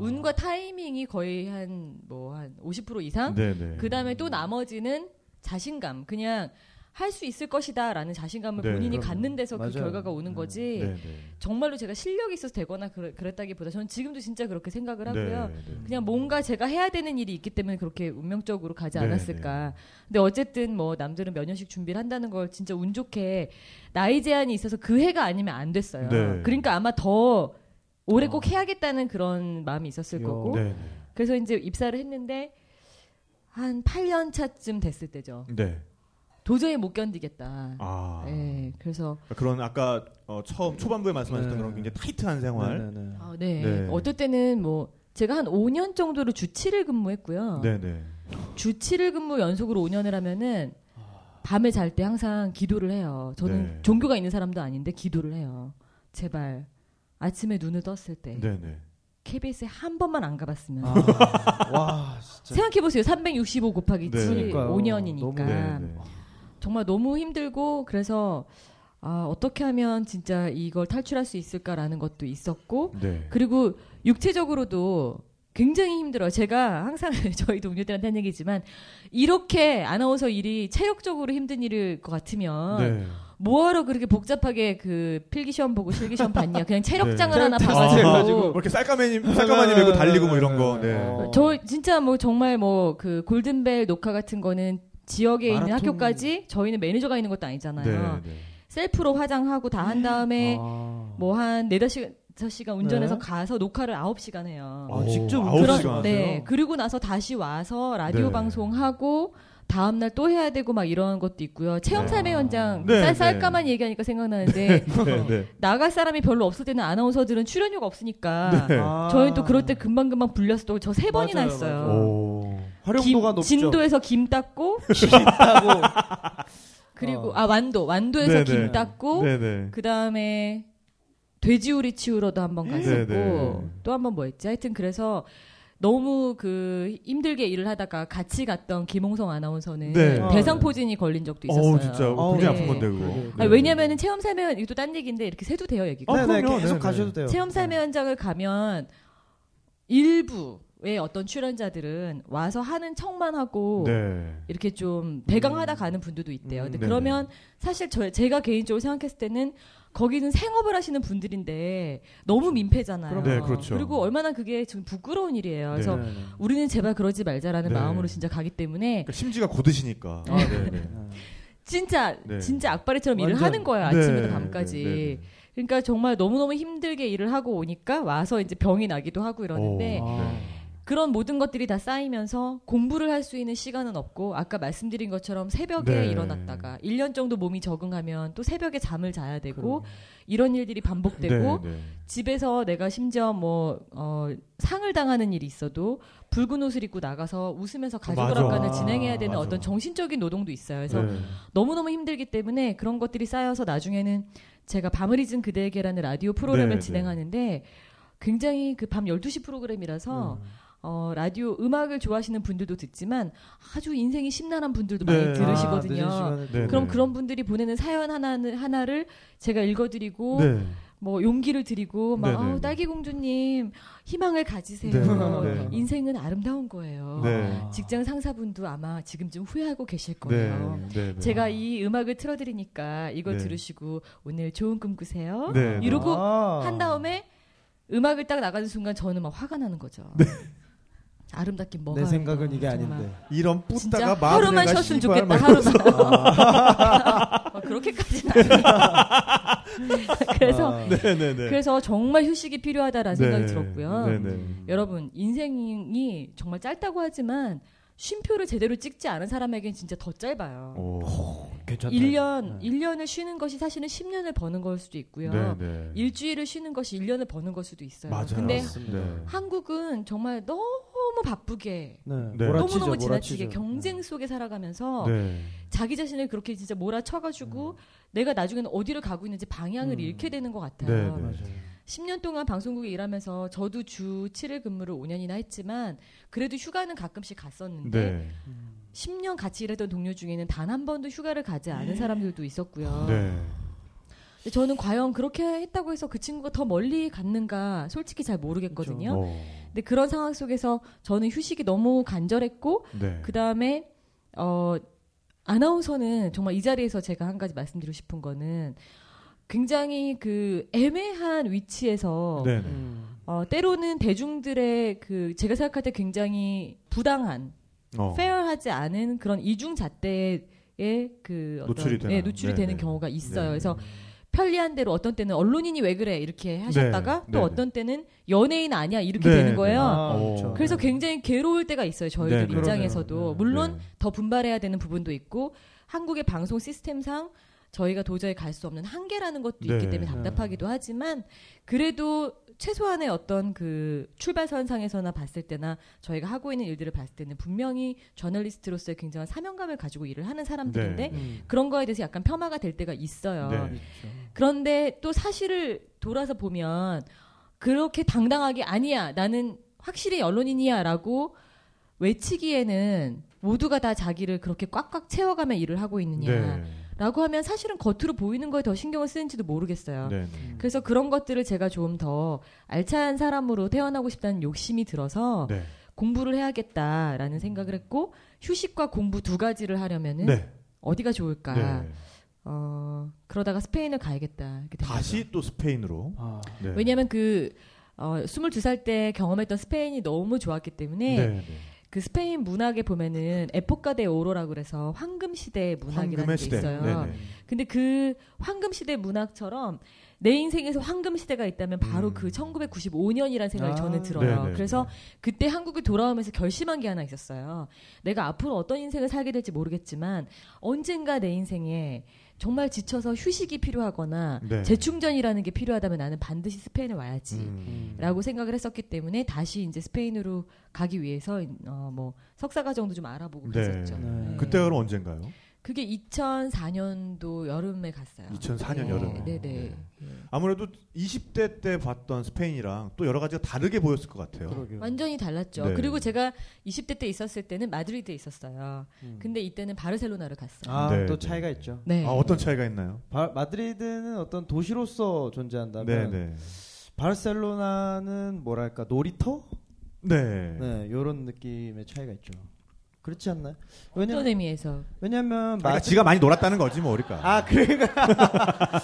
운과 타이밍이 거의 한 뭐 한 50% 이상. 네, 네. 그 다음에 또 나머지는 자신감. 그냥 할 수 있을 것이다라는 자신감을 네, 본인이 그럼요. 갖는 데서 그 맞아요. 결과가 오는 네. 거지. 네, 네. 정말로 제가 실력이 있어서 되거나 그랬, 그랬다기보다 저는 지금도 진짜 그렇게 생각을 하고요. 네, 네. 그냥 뭔가 제가 해야 되는 일이 있기 때문에 그렇게 운명적으로 가지 네, 않았을까. 근데 어쨌든 뭐 남들은 몇 년씩 준비를 한다는 걸 진짜 운 좋게 나이 제한이 있어서 그 해가 아니면 안 됐어요. 네. 그러니까 아마 더 오래 아. 꼭 해야겠다는 그런 마음이 있었을 이야. 거고. 네, 네. 그래서 이제 입사를 했는데 한 8년 차쯤 됐을 때죠. 네. 도저히 못 견디겠다. 아. 네, 그래서 그런 아까 어, 처음 초반부에 말씀하셨던 네. 그런 굉장히 타이트한 생활. 네, 네, 네. 아, 네. 네. 어떨 때는 뭐 제가 한 5년 정도로 주 7일 근무했고요. 네, 네. 주 7일 근무 연속으로 5년을 하면은 밤에 잘 때 항상 기도를 해요. 저는 네. 종교가 있는 사람도 아닌데 기도를 해요. 제발 아침에 눈을 떴을 때 네, 네. KBS에 한 번만 안 가봤으면 아, 와, 진짜. 생각해 보세요. 365 곱하기 네. 7 그러니까요. 5년이니까 너무- 네, 네. 정말 너무 힘들고 그래서 아, 어떻게 하면 진짜 이걸 탈출할 수 있을까라는 것도 있었고 네. 그리고 육체적으로도 굉장히 힘들어요. 제가 항상 저희 동료들한테 하는 얘기지만 이렇게 아나운서 일이 체력적으로 힘든 일일 것 같으면 네. 뭐하러 그렇게 복잡하게 그 필기 시험 보고 실기 시험 봤냐? 그냥 체력장을 네. 하나 봐가지고. 뭐 이렇게 쌀까마니 쌀까마니 메고 달리고 뭐 이런 거. 네. 어. 저 진짜 뭐 정말 뭐 그 골든벨 녹화 같은 거는 지역에 있는 마라톤. 학교까지 저희는 매니저가 있는 것도 아니잖아요. 네, 네. 셀프로 화장하고 다 한 다음에 아. 뭐한 네다섯 시간 시간 운전해서 네. 가서 녹화를 아홉 시간 해요. 아, 직접 아홉 시간 네. 그리고 나서 다시 와서 라디오 네. 방송하고 다음 날 또 해야 되고 막 이런 것도 있고요. 체험 네. 삶의 현장 네, 쌀 네. 쌀까만 얘기하니까 생각나는데 네, 네. 나갈 사람이 별로 없을 때는 아나운서들은 출연료가 없으니까 네. 아. 저희 또 그럴 때 금방 금방 불려서 또 저 세 번이나 했어요. 활용도가 김- 높죠. 진도에서 김 닦고. 그리고 어. 아 완도 완도에서 네네. 김 닦고 네, 네. 그 다음에 돼지우리 치우러도 한번 갔었고 네네. 또한 번 뭐 했지 하여튼 그래서 너무 그 힘들게 일을 하다가 같이 갔던 김홍성 아나운서는 네. 대상포진이 걸린 적도 있었어요. 어, 진짜 어, 굉장히 네. 아픈 건데 그거. 그러게, 아니, 왜냐면은 체험 삶의 이것도 딴 얘기인데 이렇게 세도 돼요 얘기가. 어, 네네, 그럼요. 계속 네네. 가셔도 돼요. 체험 삶의 현장을 가면 일부의 어떤 출연자들은 와서 하는 척만 하고 네. 이렇게 좀 배강하다 가는 분들도 있대요. 근데 음, 그러면 사실 저 제가 개인적으로 생각했을 때는 거기는 생업을 하시는 분들인데 너무 민폐잖아요. 네, 그렇죠. 리고 얼마나 그게 좀 부끄러운 일이에요. 그래서 네. 우리는 제발 그러지 말자라는 네. 마음으로 진짜 가기 때문에 그러니까 심지가 고드시니까. 아, 네, 네. 네. 진짜 네. 진짜 악바리처럼 일을. 하는 거예요. 네, 아침부터 네, 밤까지. 네, 네. 그러니까 정말 너무너무 힘들게 일을 하고 오니까 와서 이제 병이 나기도 하고 이러는데 오, 아. 네. 그런 모든 것들이 다 쌓이면서 공부를 할 수 있는 시간은 없고 아까 말씀드린 것처럼 새벽에 네. 일어났다가 1년 정도 몸이 적응하면 또 새벽에 잠을 자야 되고 그럼. 이런 일들이 반복되고 네, 네. 집에서 내가 심지어 뭐 어, 상을 당하는 일이 있어도 붉은 옷을 입고 나가서 웃으면서 가족 맞아. 오락관을 진행해야 되는 맞아. 어떤 정신적인 노동도 있어요. 그래서 네. 너무너무 힘들기 때문에 그런 것들이 쌓여서 나중에는 제가 밤을 잊은 그대에게라는 라디오 프로그램을 네, 진행하는데 굉장히 그 밤 12시 프로그램이라서 네. 어, 라디오 음악을 좋아하시는 분들도 듣지만 아주 인생이 심란한 분들도 네. 많이 들으시거든요. 아, 네, 또. 그럼 네. 그런 분들이 보내는 사연 하나는 하나를 제가 읽어드리고 네. 뭐 용기를 드리고 막 네. 딸기 공주님 희망을 가지세요. 네, 네. 인생은 아름다운 거예요. 네. 직장 상사분도 아마 지금쯤 후회하고 계실 네. 거예요. 네. 네. 제가 이 음악을 틀어드리니까 네. 들으시고 오늘 좋은 꿈 꾸세요. 네. 이러고 아. 한 다음에 음악을 딱 나가는 순간 저는 막 화가 나는 거죠. 아름답긴 뭐가 내 생각은 이게 정말. 아닌데. 이런 뿌다가 하루만 쉬었으면 좋겠다. 막 하루만. 어, 그렇게까지는. 그래서 아, 네네네. 그래서 정말 휴식이 필요하다라는 생각이 네. 들었고요. 네네. 여러분 인생이 정말 짧다고 하지만 쉼표를 제대로 찍지 않은 사람에겐 진짜 더 짧아요. 오. 괜찮다. 1년, 네. 1년을 쉬는 것이 사실은 10년을 버는 걸 수도 있고요. 네네. 일주일을 쉬는 것이 1년을 버는 걸 수도 있어요. 맞아요. 근데 맞습니다. 네. 한국은 정말 너무 바쁘게 네. 네. 몰아치죠, 너무너무 지나치게 몰아치죠. 경쟁 속에 살아가면서 네. 자기 자신을 그렇게 진짜 몰아쳐가지고 내가 나중에는 어디를 가고 있는지 방향을 음. 잃게 되는 것 같아요. 네, 네. 네. 맞아요. 10년 동안 방송국에 일하면서 저도 주 7일 근무를 5년이나 했지만 그래도 휴가는 가끔씩 갔었는데 네. 10년 같이 일했던 동료 중에는 단 한 번도 휴가를 가지 않은 사람들도 있었고요. 네. 저는 과연 그렇게 했다고 해서 그 친구가 더 멀리 갔는가 솔직히 잘 모르겠거든요. 어. 근데 그런 상황 속에서 저는 휴식이 너무 간절했고 네. 그 다음에 어 아나운서는 정말 이 자리에서 제가 한 가지 말씀드리고 싶은 거는 굉장히 그 애매한 위치에서 네네. 음. 어, 때로는 대중들의 그 제가 생각할 때 굉장히 부당한 어. 페어하지 않은 그런 이중 잣대에 그 어떤 노출이 되나? 예, 노출이 네, 되는 네. 경우가 있어요. 네. 그래서 편리한 대로 어떤 때는 언론인이 왜 그래 이렇게 하셨다가 네, 또 네, 어떤 때는 연예인 아니야 이렇게 네, 되는 네. 거예요. 아, 어. 그렇죠. 그래서 굉장히 괴로울 때가 있어요. 저희들 네, 네. 입장에서도 그러네요. 네. 물론 네. 더 분발해야 되는 부분도 있고 한국의 방송 시스템상 저희가 도저히 갈 수 없는 한계라는 것도 있기 네. 때문에 답답하기도 하지만 그래도 최소한의 어떤 그 출발선상에서나 봤을 때나 저희가 하고 있는 일들을 봤을 때는 분명히 저널리스트로서의 굉장한 사명감을 가지고 일을 하는 사람들인데 네. 음. 그런 거에 대해서 약간 폄하가 될 때가 있어요. 네. 그렇죠. 그런데 또 사실을 돌아서 보면 그렇게 당당하게 아니야 나는 확실히 언론인이야라고 외치기에는 모두가 다 자기를 그렇게 꽉꽉 채워가며 일을 하고 있느냐 라고 네. 하면 사실은 겉으로 보이는 거에 더 신경을 쓰는지도 모르겠어요. 네. 그래서 그런 것들을 제가 좀 더 알찬 사람으로 태어나고 싶다는 욕심이 들어서 네. 공부를 해야겠다라는 생각을 했고 휴식과 공부 두 가지를 하려면은 네. 어디가 좋을까? 네. 어, 그러다가 스페인을 가야겠다. 이렇게 된 거죠. 다시 또 스페인으로. 아, 네. 왜냐하면 그 어, 22살 때 경험했던 스페인이 너무 좋았기 때문에 네. 네. 그 스페인 문학에 보면은 에포카 데 오로라고 그래서 황금 시대 문학이라는 게 시대. 있어요. 네네. 근데 그 황금 시대 문학처럼 내 인생에서 황금 시대가 있다면 바로 음. 그 1995년이라는 생각이 아. 저는 들어요. 네네. 그래서 그때 한국에 돌아오면서 결심한 게 하나 있었어요. 내가 앞으로 어떤 인생을 살게 될지 모르겠지만 언젠가 내 인생에 정말 지쳐서 휴식이 필요하거나 네. 재충전이라는 게 필요하다면 나는 반드시 스페인에 와야지. 음. 라고 생각을 했었기 때문에 다시 이제 스페인으로 가기 위해서 어, 뭐 석사 과정도 좀 알아보고 네. 그랬었죠. 네. 그때가 언젠가요? 그게 2004년도 여름에 갔어요. 2004년 네, 여름에. 네네. 네. 예. 아무래도 20대 때 봤던 스페인이랑 또 여러 가지가 다르게 보였을 것 같아요. 그러게요. 완전히 달랐죠. 네. 그리고 제가 20대 때 있었을 때는 마드리드에 있었어요. 음. 근데 이때는 바르셀로나를 갔어요. 아, 네, 또 네. 차이가 있죠. 네. 아, 어떤 차이가 있나요? 바, 마드리드는 어떤 도시로서 존재한다면 네, 네. 바르셀로나는 뭐랄까 놀이터? 네. 네, 요런 느낌의 차이가 있죠. 그렇지 않나요? 어떤 왜냐면 의미에서 왜냐면 그러니까 마 지가 많이 놀았다는 거지 뭐 그러니까. 아, 그러니까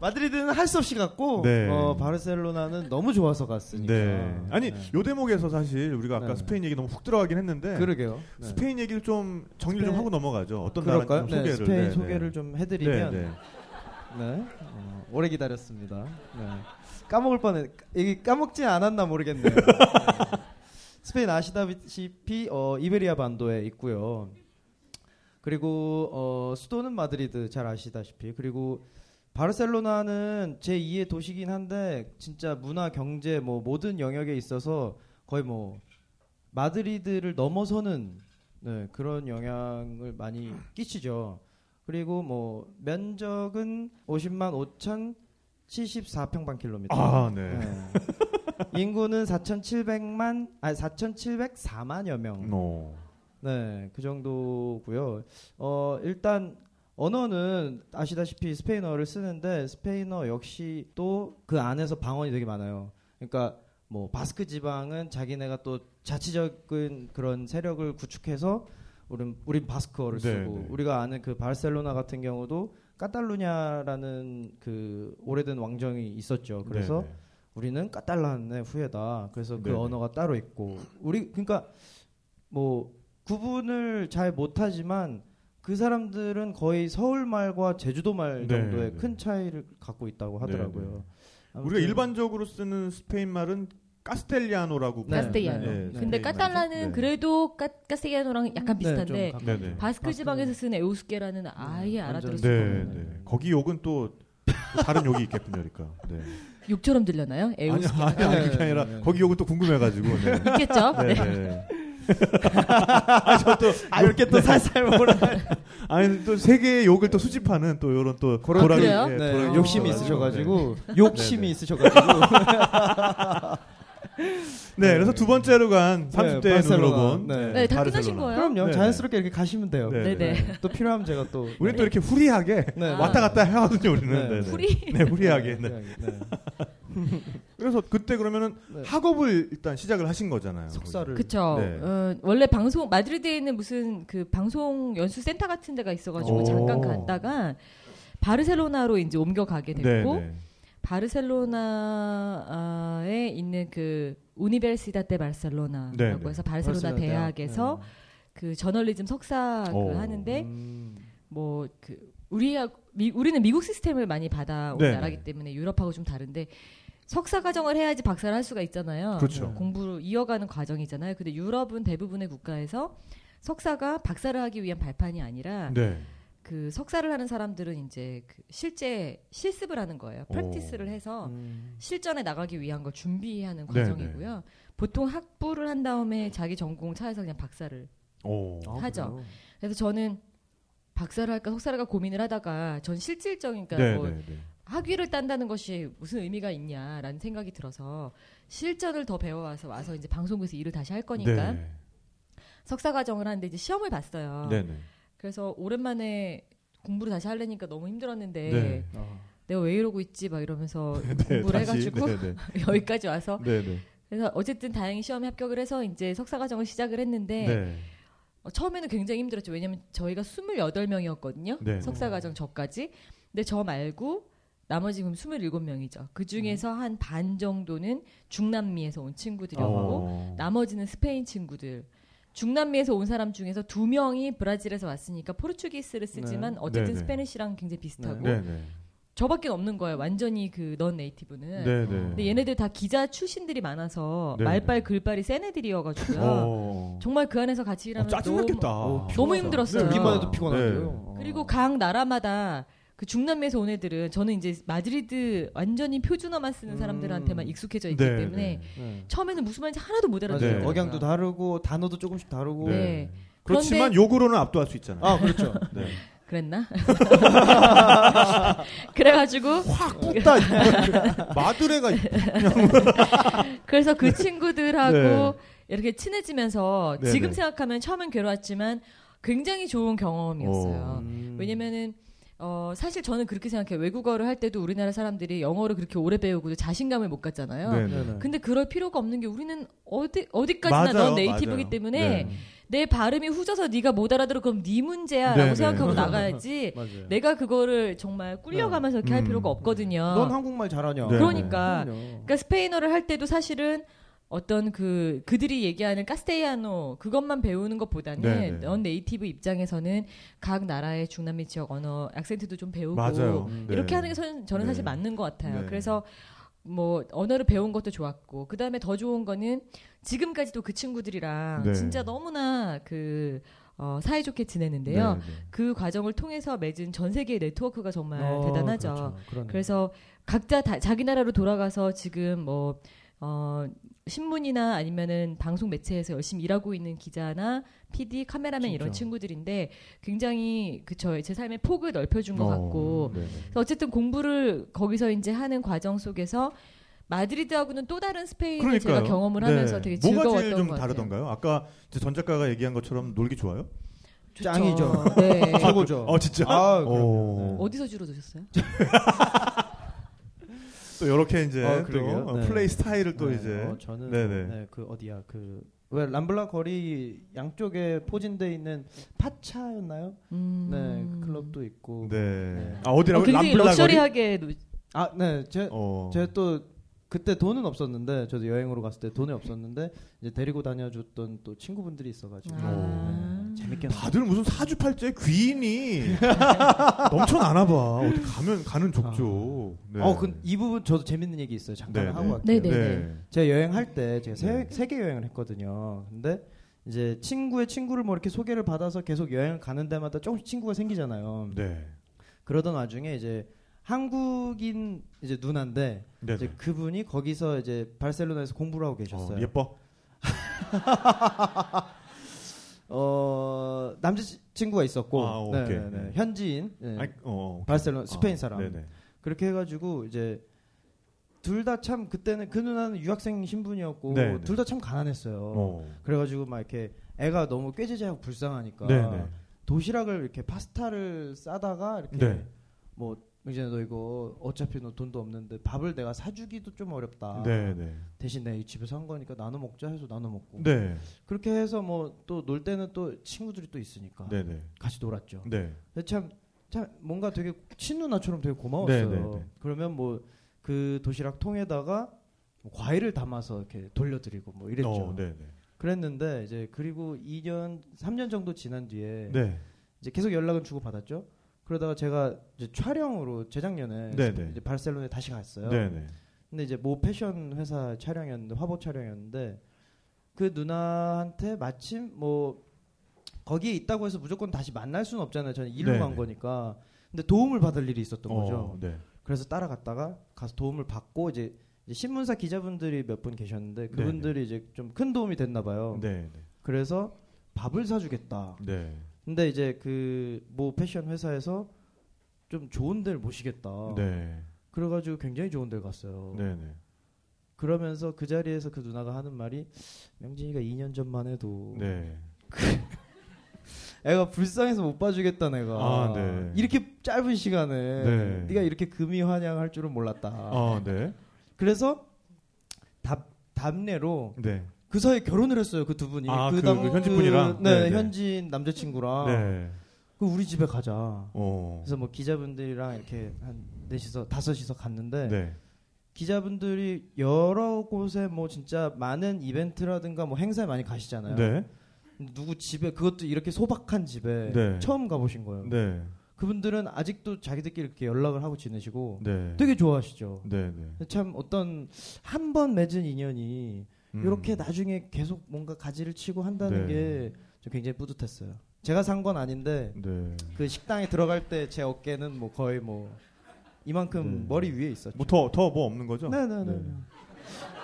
마드리드는 할 수 없이 갔고 네. 어, 바르셀로나는 너무 좋아서 갔으니까. 네. 아니 네. 요 대목에서 사실 우리가 아까 네. 스페인 얘기 너무 훅 들어가긴 했는데 그러게요. 네. 스페인 얘기를 좀 정리를 좀 스페인- 하고 넘어가죠. 어떤 그럴까요? 나라 좀 네, 소개를 스페인 네, 소개를 네. 좀 네, 해드리면 네. 네. 어, 오래 기다렸습니다. 네. 까먹을 뻔해. 이게 까먹지 않았나 모르겠네요. 네. 스페인 아시다시피 어, 이베리아 반도에 있고요. 그리고 어, 수도는 마드리드 잘 아시다시피 그리고 바르셀로나는 제 2의 도시긴 한데 진짜 문화 경제 뭐 모든 영역에 있어서 거의 뭐 마드리드를 넘어서는 네, 그런 영향을 많이 끼치죠. 그리고 뭐 면적은 50만 5천 74평방킬로미터. 아, 네. 인구는 4,700만 아 4,704만여 명. 어. 네, 그 정도고요. 어, 일단 언어는 아시다시피 스페인어를 쓰는데 스페인어 역시 또 그 안에서 방언이 되게 많아요. 그러니까 뭐 바스크 지방은 자기네가 또 자치적인 그런 세력을 구축해서 우린 우린 바스크어를 네, 쓰고 네. 우리가 아는 그 바르셀로나 같은 경우도 까탈루냐라는 그 오래된 왕정이 있었죠. 그래서 네, 네. 우리는 까탈란의 후예다. 그래서 그 네네. 언어가 따로 있고 우리 그러니까 뭐 구분을 잘 못하지만 그 사람들은 거의 서울 말과 제주도 말 네, 정도의 네. 큰 차이를 갖고 있다고 하더라고요. 우리가 일반적으로 쓰는 스페인 말은 카스텔리아노라고 네, 카스테이아노. 네, 네. 근데 스페인 까탈라는 네. 그래도 까, 카스테이아노랑 약간 네, 비슷한데. 바스크 지방에서 쓰는 에우스케라는 아예 완전 알아들을 네, 네. 네. 거기 욕은 또 다른 욕이 있겠군요, 그러니까. 네. 욕처럼 들렸나요? 아니, 에우스케 아니, 아니, 그게 네, 아니라 네, 네. 거기 욕은 또 궁금해가지고. 네. 있겠죠? 네, 네. 네. 아, 저또 아 이렇게 또 살살 몰아. 아니 또 세계의 욕을 또 수집하는 또 이런 또 그런- 도라기- 그래요? 예, 네, 도라기 욕심이. 있으셔가지고 욕심이 네. 있으셔가지고 네, 그래서 두 번째로 간 네, 30대의 바르셀로나. 눈으로 본 네. 네, 다. 끝나신 거예요? 그럼요 네, 자연스럽게 이렇게 가시면 돼요. 네, 네네. 또 필요하면 제가 또 우리는 또 이렇게 후리하게 네, 왔다 갔다 해하거든요, 우리는. 네, 네, 네. 후리? 네, 후리하게. 네. 네. 네. 그래서 그때 그러면은 네. 학업을 일단 시작을 하신 거잖아요. 석사를 그쵸. 네. 어, 원래 방송 마드리드에 있는 무슨 그 방송 연수 센터 같은 데가 있어가지고 오. 잠깐 갔다가 바르셀로나로 이제 옮겨가게 네, 됐고 네. 바르셀로나에 있는 그 우니베르시다테 바르셀로나라고 네, 네. 해서 바르셀로나 대학에서 대학. 그 저널리즘 석사 그 오. 하는데 음. 뭐그 우리야 미, 우리는 미국 시스템을 많이 받아온 네, 나라기 네. 때문에 유럽하고 좀 다른데 석사 과정을 해야지 박사를 할 수가 있잖아요. 그렇죠. 공부를 이어가는 과정이잖아요. 근데 유럽은 대부분의 국가에서 석사가 박사를 하기 위한 발판이 아니라 네. 그 석사를 하는 사람들은 이제 그 실제 실습을 하는 거예요. 오. 프랙티스를 해서 음. 실전에 나가기 위한 걸 준비하는 네, 과정이고요. 보통 학부를 한 다음에 자기 전공 차에서 그냥 박사를. 오. 아, 하죠. 그래요? 그래서 저는 박사를 할까 석사를 할까 고민을 하다가 전 실질적인 그러니까 네, 뭐 네, 네. 학위를 딴다는 것이 무슨 의미가 있냐라는 생각이 들어서 실전을 더 배워와서 와서 이제 방송국에서 일을 다시 할 거니까 네. 석사 과정을 하는데 이제 시험을 봤어요. 네, 네. 그래서 오랜만에 공부를 다시 하려니까 너무 힘들었는데 네. 어. 내가 왜 이러고 있지 막 이러면서 네, 공부를 다시, 해가지고 네, 네. 여기까지 와서 네, 네. 그래서 어쨌든 다행히 시험에 합격을 해서 이제 석사 과정을 시작을 했는데 네. 어, 처음에는 굉장히 힘들었죠. 왜냐면 저희가 28명이었거든요. 네. 석사 과정 저까지. 근데 저 말고 나머지 그럼 27명이죠. 그 중에서 한 반 정도는 중남미에서 온 친구들이었고 어. 나머지는 스페인 친구들. 중남미에서 온 사람 중에서 두 명이 브라질에서 왔으니까 Portuguese를 쓰지만 네. 어쨌든 네, 네. Spanish랑 굉장히 비슷하고 네, 네. 저밖에 없는 거예요. 완전히 그 non-native는. 네, 네. 근데 얘네들 다 기자 출신들이 많아서 네, 말빨 글빨이 센 애들이어가지고요. 어. 정말 그 안에서 같이 어, 일하면 너무 짜증났겠다. 어, 너무. 힘들었어요. 듣기만 해도 네. 피곤한데요. 어. 그리고 각 나라마다 그 중남미에서 온 애들은 저는 이제 마드리드 완전히 표준어만 쓰는 음. 사람들한테만 익숙해져 있기 네, 때문에 네. 네. 처음에는 무슨 말인지 하나도 못. 알아들어요. 네. 억양도 다르고 단어도 조금씩 다르고. 네. 그렇지만 욕으로는 압도할 수 있잖아요. 아 그렇죠. 네. 그랬나? 그래가지고 확 뽑다. 마드레가 그래서 그 친구들하고 네. 이렇게 친해지면서 네, 지금 네. 생각하면 처음엔 괴로웠지만 굉장히 좋은 경험이었어요. 음. 왜냐면은 어 사실 저는 그렇게 생각해요. 외국어를 할 때도 우리나라 사람들이 영어를 그렇게 오래 배우고도 자신감을 못 갖잖아요. 네, 네네. 근데 그럴 필요가 없는 게 우리는 어디 어디까지나 맞아요, 넌 네이티브이기 맞아요. 때문에 네. 내 발음이 후져서 네가 못 알아들어 그럼 네 문제야라고 네, 네. 생각하고 나가야지. 맞아요. 내가 그거를 정말 꿀려가면서 이렇게 할 음. 필요가 없거든요. 넌 한국말 잘하냐? 네. 그러니까. 그러니까 스페인어를 할 때도 사실은 어떤 그 그들이 얘기하는 카스테이아노 그것만 배우는 것보다는 네, 네. 넌 네이티브 입장에서는 각 나라의 중남미 지역 언어 악센트도 좀 배우고 맞아요. 음. 네. 이렇게 하는 게 저는, 저는 네. 사실 맞는 것 같아요. 네. 그래서 뭐 언어를 배운 것도 좋았고 그 다음에 더 좋은 거는 지금까지도 그 친구들이랑 네. 진짜 너무나 그 어, 사이좋게 지내는데요. 네, 네. 그 과정을 통해서 맺은 전 세계의 네트워크가 정말 어, 대단하죠. 그렇죠. 그래서 각자 다, 자기 나라로 돌아가서 지금 뭐 어, 신문이나 아니면은 방송 매체에서 열심히 일하고 있는 기자나 PD, 카메라맨 이런 진짜. 친구들인데 굉장히 그쵸 제 삶의 폭을 넓혀준 것 같고 어, 네, 네. 그래서 어쨌든 공부를 거기서 이제 하는 과정 속에서 마드리드하고는 또 다른 스페인을 제가 경험을 하면서 되게 뭐가 즐거웠던 제일 좀것 같아요. 다르던가요? 아까 이제 전 작가가 얘기한 것처럼 놀기 좋아요? 좋죠. 짱이죠. 네. 최고죠. 어 진짜? 아, 어. 어디서 주로 드셨어요? 또 이렇게 이제 어, 또. 어, 네. 플레이 스타일을 또 네, 이제 어, 저는 네네. 네, 그 어디야 그 왜 람블라 거리 양쪽에 포진돼 있는 파차였나요? 음. 네, 그 클럽도 있고. 네. 아 어, 어디라고? 굉장히 람블라 거리? luxury하게 노- 아, 네, 제 어. 제가 또 그때 돈은 없었는데 저도 여행으로 갔을 때 돈이 없었는데 이제 데리고 다녀줬던 또 친구분들이 있어가지고 아. 네, 재밌게 다들 무슨 사주팔자에 귀인이 넘쳐나나 봐. 어디 가면 가는 족족. 네. 어, 그, 이 부분 저도 재밌는 얘기 있어요. 잠깐 네, 하고 네. 갈게요. 네, 네. 네. 제가 여행할 때 제가 세, 네. 세계 여행을 했거든요. 근데 이제 친구의 친구를 뭐 이렇게 소개를 받아서 계속 여행을 가는 데마다 조금씩 친구가 생기잖아요. 네. 그러던 와중에 이제 한국인 이제 누나인데 네. 이제 그분이 거기서 이제 바르셀로나에서 공부를 하고 계셨어요. 어, 예뻐. 어, 남자친구가 있었고 아, 네, 오케이. 네, 네. 현지인 네. 아이, 어. 바르셀로나 스페인 어, 사람 네네. 그렇게 해가지고 이제 둘 다 참 그때는 그 누나는 유학생 신분이었고 네, 네. 둘다 참 가난했어요. 어. 그래가지고 막 이렇게 애가 너무 꾀지지하고 불쌍하니까 네네. 도시락을 이렇게 파스타를 싸다가 이렇게 네. 뭐 이제 너 이거 어차피 너 돈도 없는데 밥을 내가 사주기도 좀 어렵다. 네네. 대신 내가 이 집에서 한 거니까 나눠 먹자 해서 나눠 먹고. 네. 그렇게 해서 뭐 또 놀 때는 또 친구들이 또 있으니까 네네. 같이 놀았죠. 네. 참, 참 뭔가 되게 친누나처럼 되게 고마웠어요. 네, 네, 네. 그러면 뭐 그 도시락 통에다가 뭐 과일을 담아서 이렇게 돌려드리고 뭐 이랬죠. 어, 네네. 그랬는데 이제 그리고 2년, 3년 정도 지난 뒤에 네. 이제 계속 연락은 주고 받았죠. 그러다가 제가 이제 촬영으로 재작년에. 이제 바르셀로나에 다시 갔어요. 네네. 근데 이제 모 패션 회사 촬영이었는데 화보 촬영이었는데 그 누나한테 마침 뭐 거기에 있다고 해서 무조건 다시 만날 수는 없잖아요. 저는 일로 네네. 간 거니까. 근데 도움을 받을 일이 있었던 거죠. 어, 네. 그래서 따라갔다가 가서 도움을 받고 이제, 이제 신문사 기자분들이 몇 분 계셨는데 그분들이 이제 좀 큰 도움이 됐나 봐요. 네. 네. 그래서 밥을 사주겠다. 네. 근데 이제 그모 패션 회사에서 좀 좋은 데를 모시겠다. 네. 그래가지고 굉장히 좋은 데를 갔어요. 네네. 그러면서 그 자리에서 그 누나가 하는 말이 명진이가 2년 전만 해도 네. 애가 불쌍해서 못 봐주겠다 내가 아, 네. 이렇게 짧은 시간에 네. 네가 이렇게 금이 환영할 줄은 몰랐다. 아, 네. 그래서 답 답례로 네. 그 사이에 결혼을 했어요 그 두 분이. 아, 그- 남- 그 현지 분이랑? 네, 네, 네. 현지인 남자친구랑. 네. 그 우리 집에 가자. 어. 그래서 뭐 기자분들이랑 이렇게 한 넷이서 다섯이서 갔는데 네. 기자분들이 여러 곳에 뭐 진짜 많은 이벤트라든가 뭐 행사에 많이 가시잖아요. 네. 누구 집에 그것도 이렇게 소박한 집에 네. 처음 가보신 거예요. 네. 그분들은 아직도 자기들끼리 이렇게 연락을 하고 지내시고 네. 되게 좋아하시죠. 네, 네. 참 어떤 한 번 맺은 인연이 음. 이렇게 나중에 계속 뭔가 가지를 치고 한다는 네. 게좀 굉장히 뿌듯했어요. 제가 산 건 아닌데 네. 그 식당에 들어갈 때 제 어깨는 뭐 거의 뭐 이만큼 네. 머리 위에 있었죠. 뭐 더 더 뭐 없는 거죠? 네네네.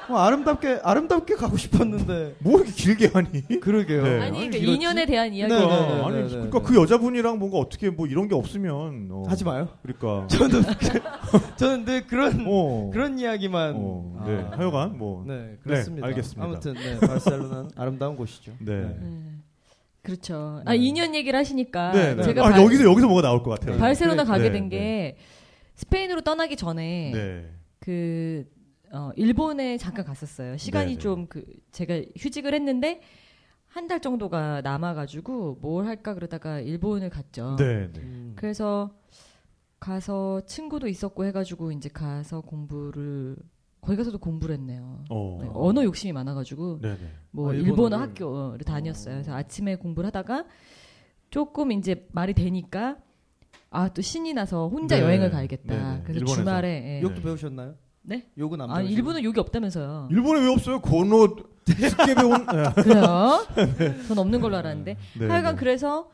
네. 뭐 아름답게 아름답게 가고 싶었는데 뭐 이렇게 길게 하니? 그러게요. 네. 아니 그러니까 이렇지? 인연에 대한 이야기가 네, 네, 네, 아니, 네, 네, 그러니까 네. 그 여자분이랑 뭔가 어떻게 뭐 이런 게 없으면 어. 하지 마요. 그러니까 저는 저는 늘 그런 어. 그런 이야기만 어, 아. 네. 하여간 뭐 네 그렇습니다. 알겠습니다. 아무튼 네, 바르셀로나는 아름다운 곳이죠. 네. 네. 그렇죠. 아 네. 인연 얘기를 하시니까 네, 네. 제가 아, 발- 여기서 여기서 뭐가 나올 것 같아요. 바르셀로나 네, 가게 네, 된게 스페인으로 떠나기 전에 네. 그 어, 일본에 잠깐 갔었어요. 시간이 네네. 좀그 제가 휴직을 했는데 한 달 정도가 남아가지고 뭘 할까 그러다가 일본을 갔죠. 네. 음. 그래서 가서 친구도 있었고 해가지고 이제 가서 공부를 거기 가서도 공부를 했네요. 어. 네, 언어 욕심이 많아가지고 네, 네. 뭐 아, 일본어? 학교를 다녔어요. 그래서 아침에 공부를 하다가 조금 이제 말이 되니까 아 또 신이 나서 혼자 네. 여행을 가야겠다. 네, 네. 그래서 일본에서. 주말에 예. 욕도 배우셨나요? 네? 욕은 안 아 배우시고. 일본은 욕이 없다면서요. 일본에 왜 없어요? 고노 배운 네. 그래요? 전 없는 걸로 알았는데. 네, 하여간 네. 그래서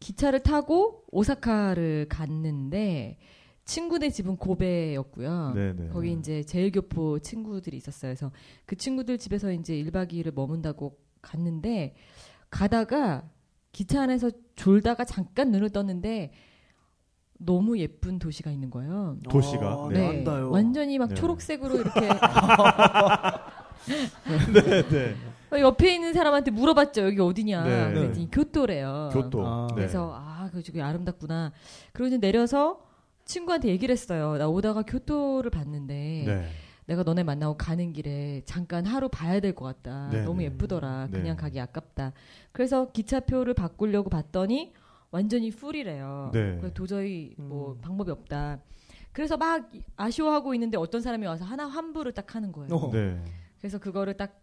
기차를 타고 오사카를 갔는데 친구네 집은 고베였고요. 네, 네. 거기 이제 제일교포 친구들이 있었어요. 그래서 그 친구들 집에서 이제 1박 2일을 머문다고 갔는데 가다가 기차 안에서 졸다가 잠깐 눈을 떴는데 너무 예쁜 도시가 있는 거예요. 도시가? 아, 네. 네. 완전히 막 네. 초록색으로 이렇게 네, 네. 옆에 있는 사람한테 물어봤죠. 여기 어디냐. 네. 그랬더니 교토래요. 교토. 아. 네. 그래서 아, 그 저기 아름답구나. 그리고 이제 내려서 친구한테 얘기를 했어요. 나 오다가 교토를 봤는데 네. 내가 너네 만나고 가는 길에 잠깐 하루 봐야 될 것 같다. 네, 너무 네. 예쁘더라. 네. 그냥 가기 아깝다. 그래서 기차표를 바꾸려고 봤더니 완전히 풀이래요. 네. 그래서 도저히 뭐 음. 방법이 없다. 그래서 막 아쉬워하고 있는데 어떤 사람이 와서 하나 환불을 딱 하는 거예요. 어. 네. 그래서 그거를 딱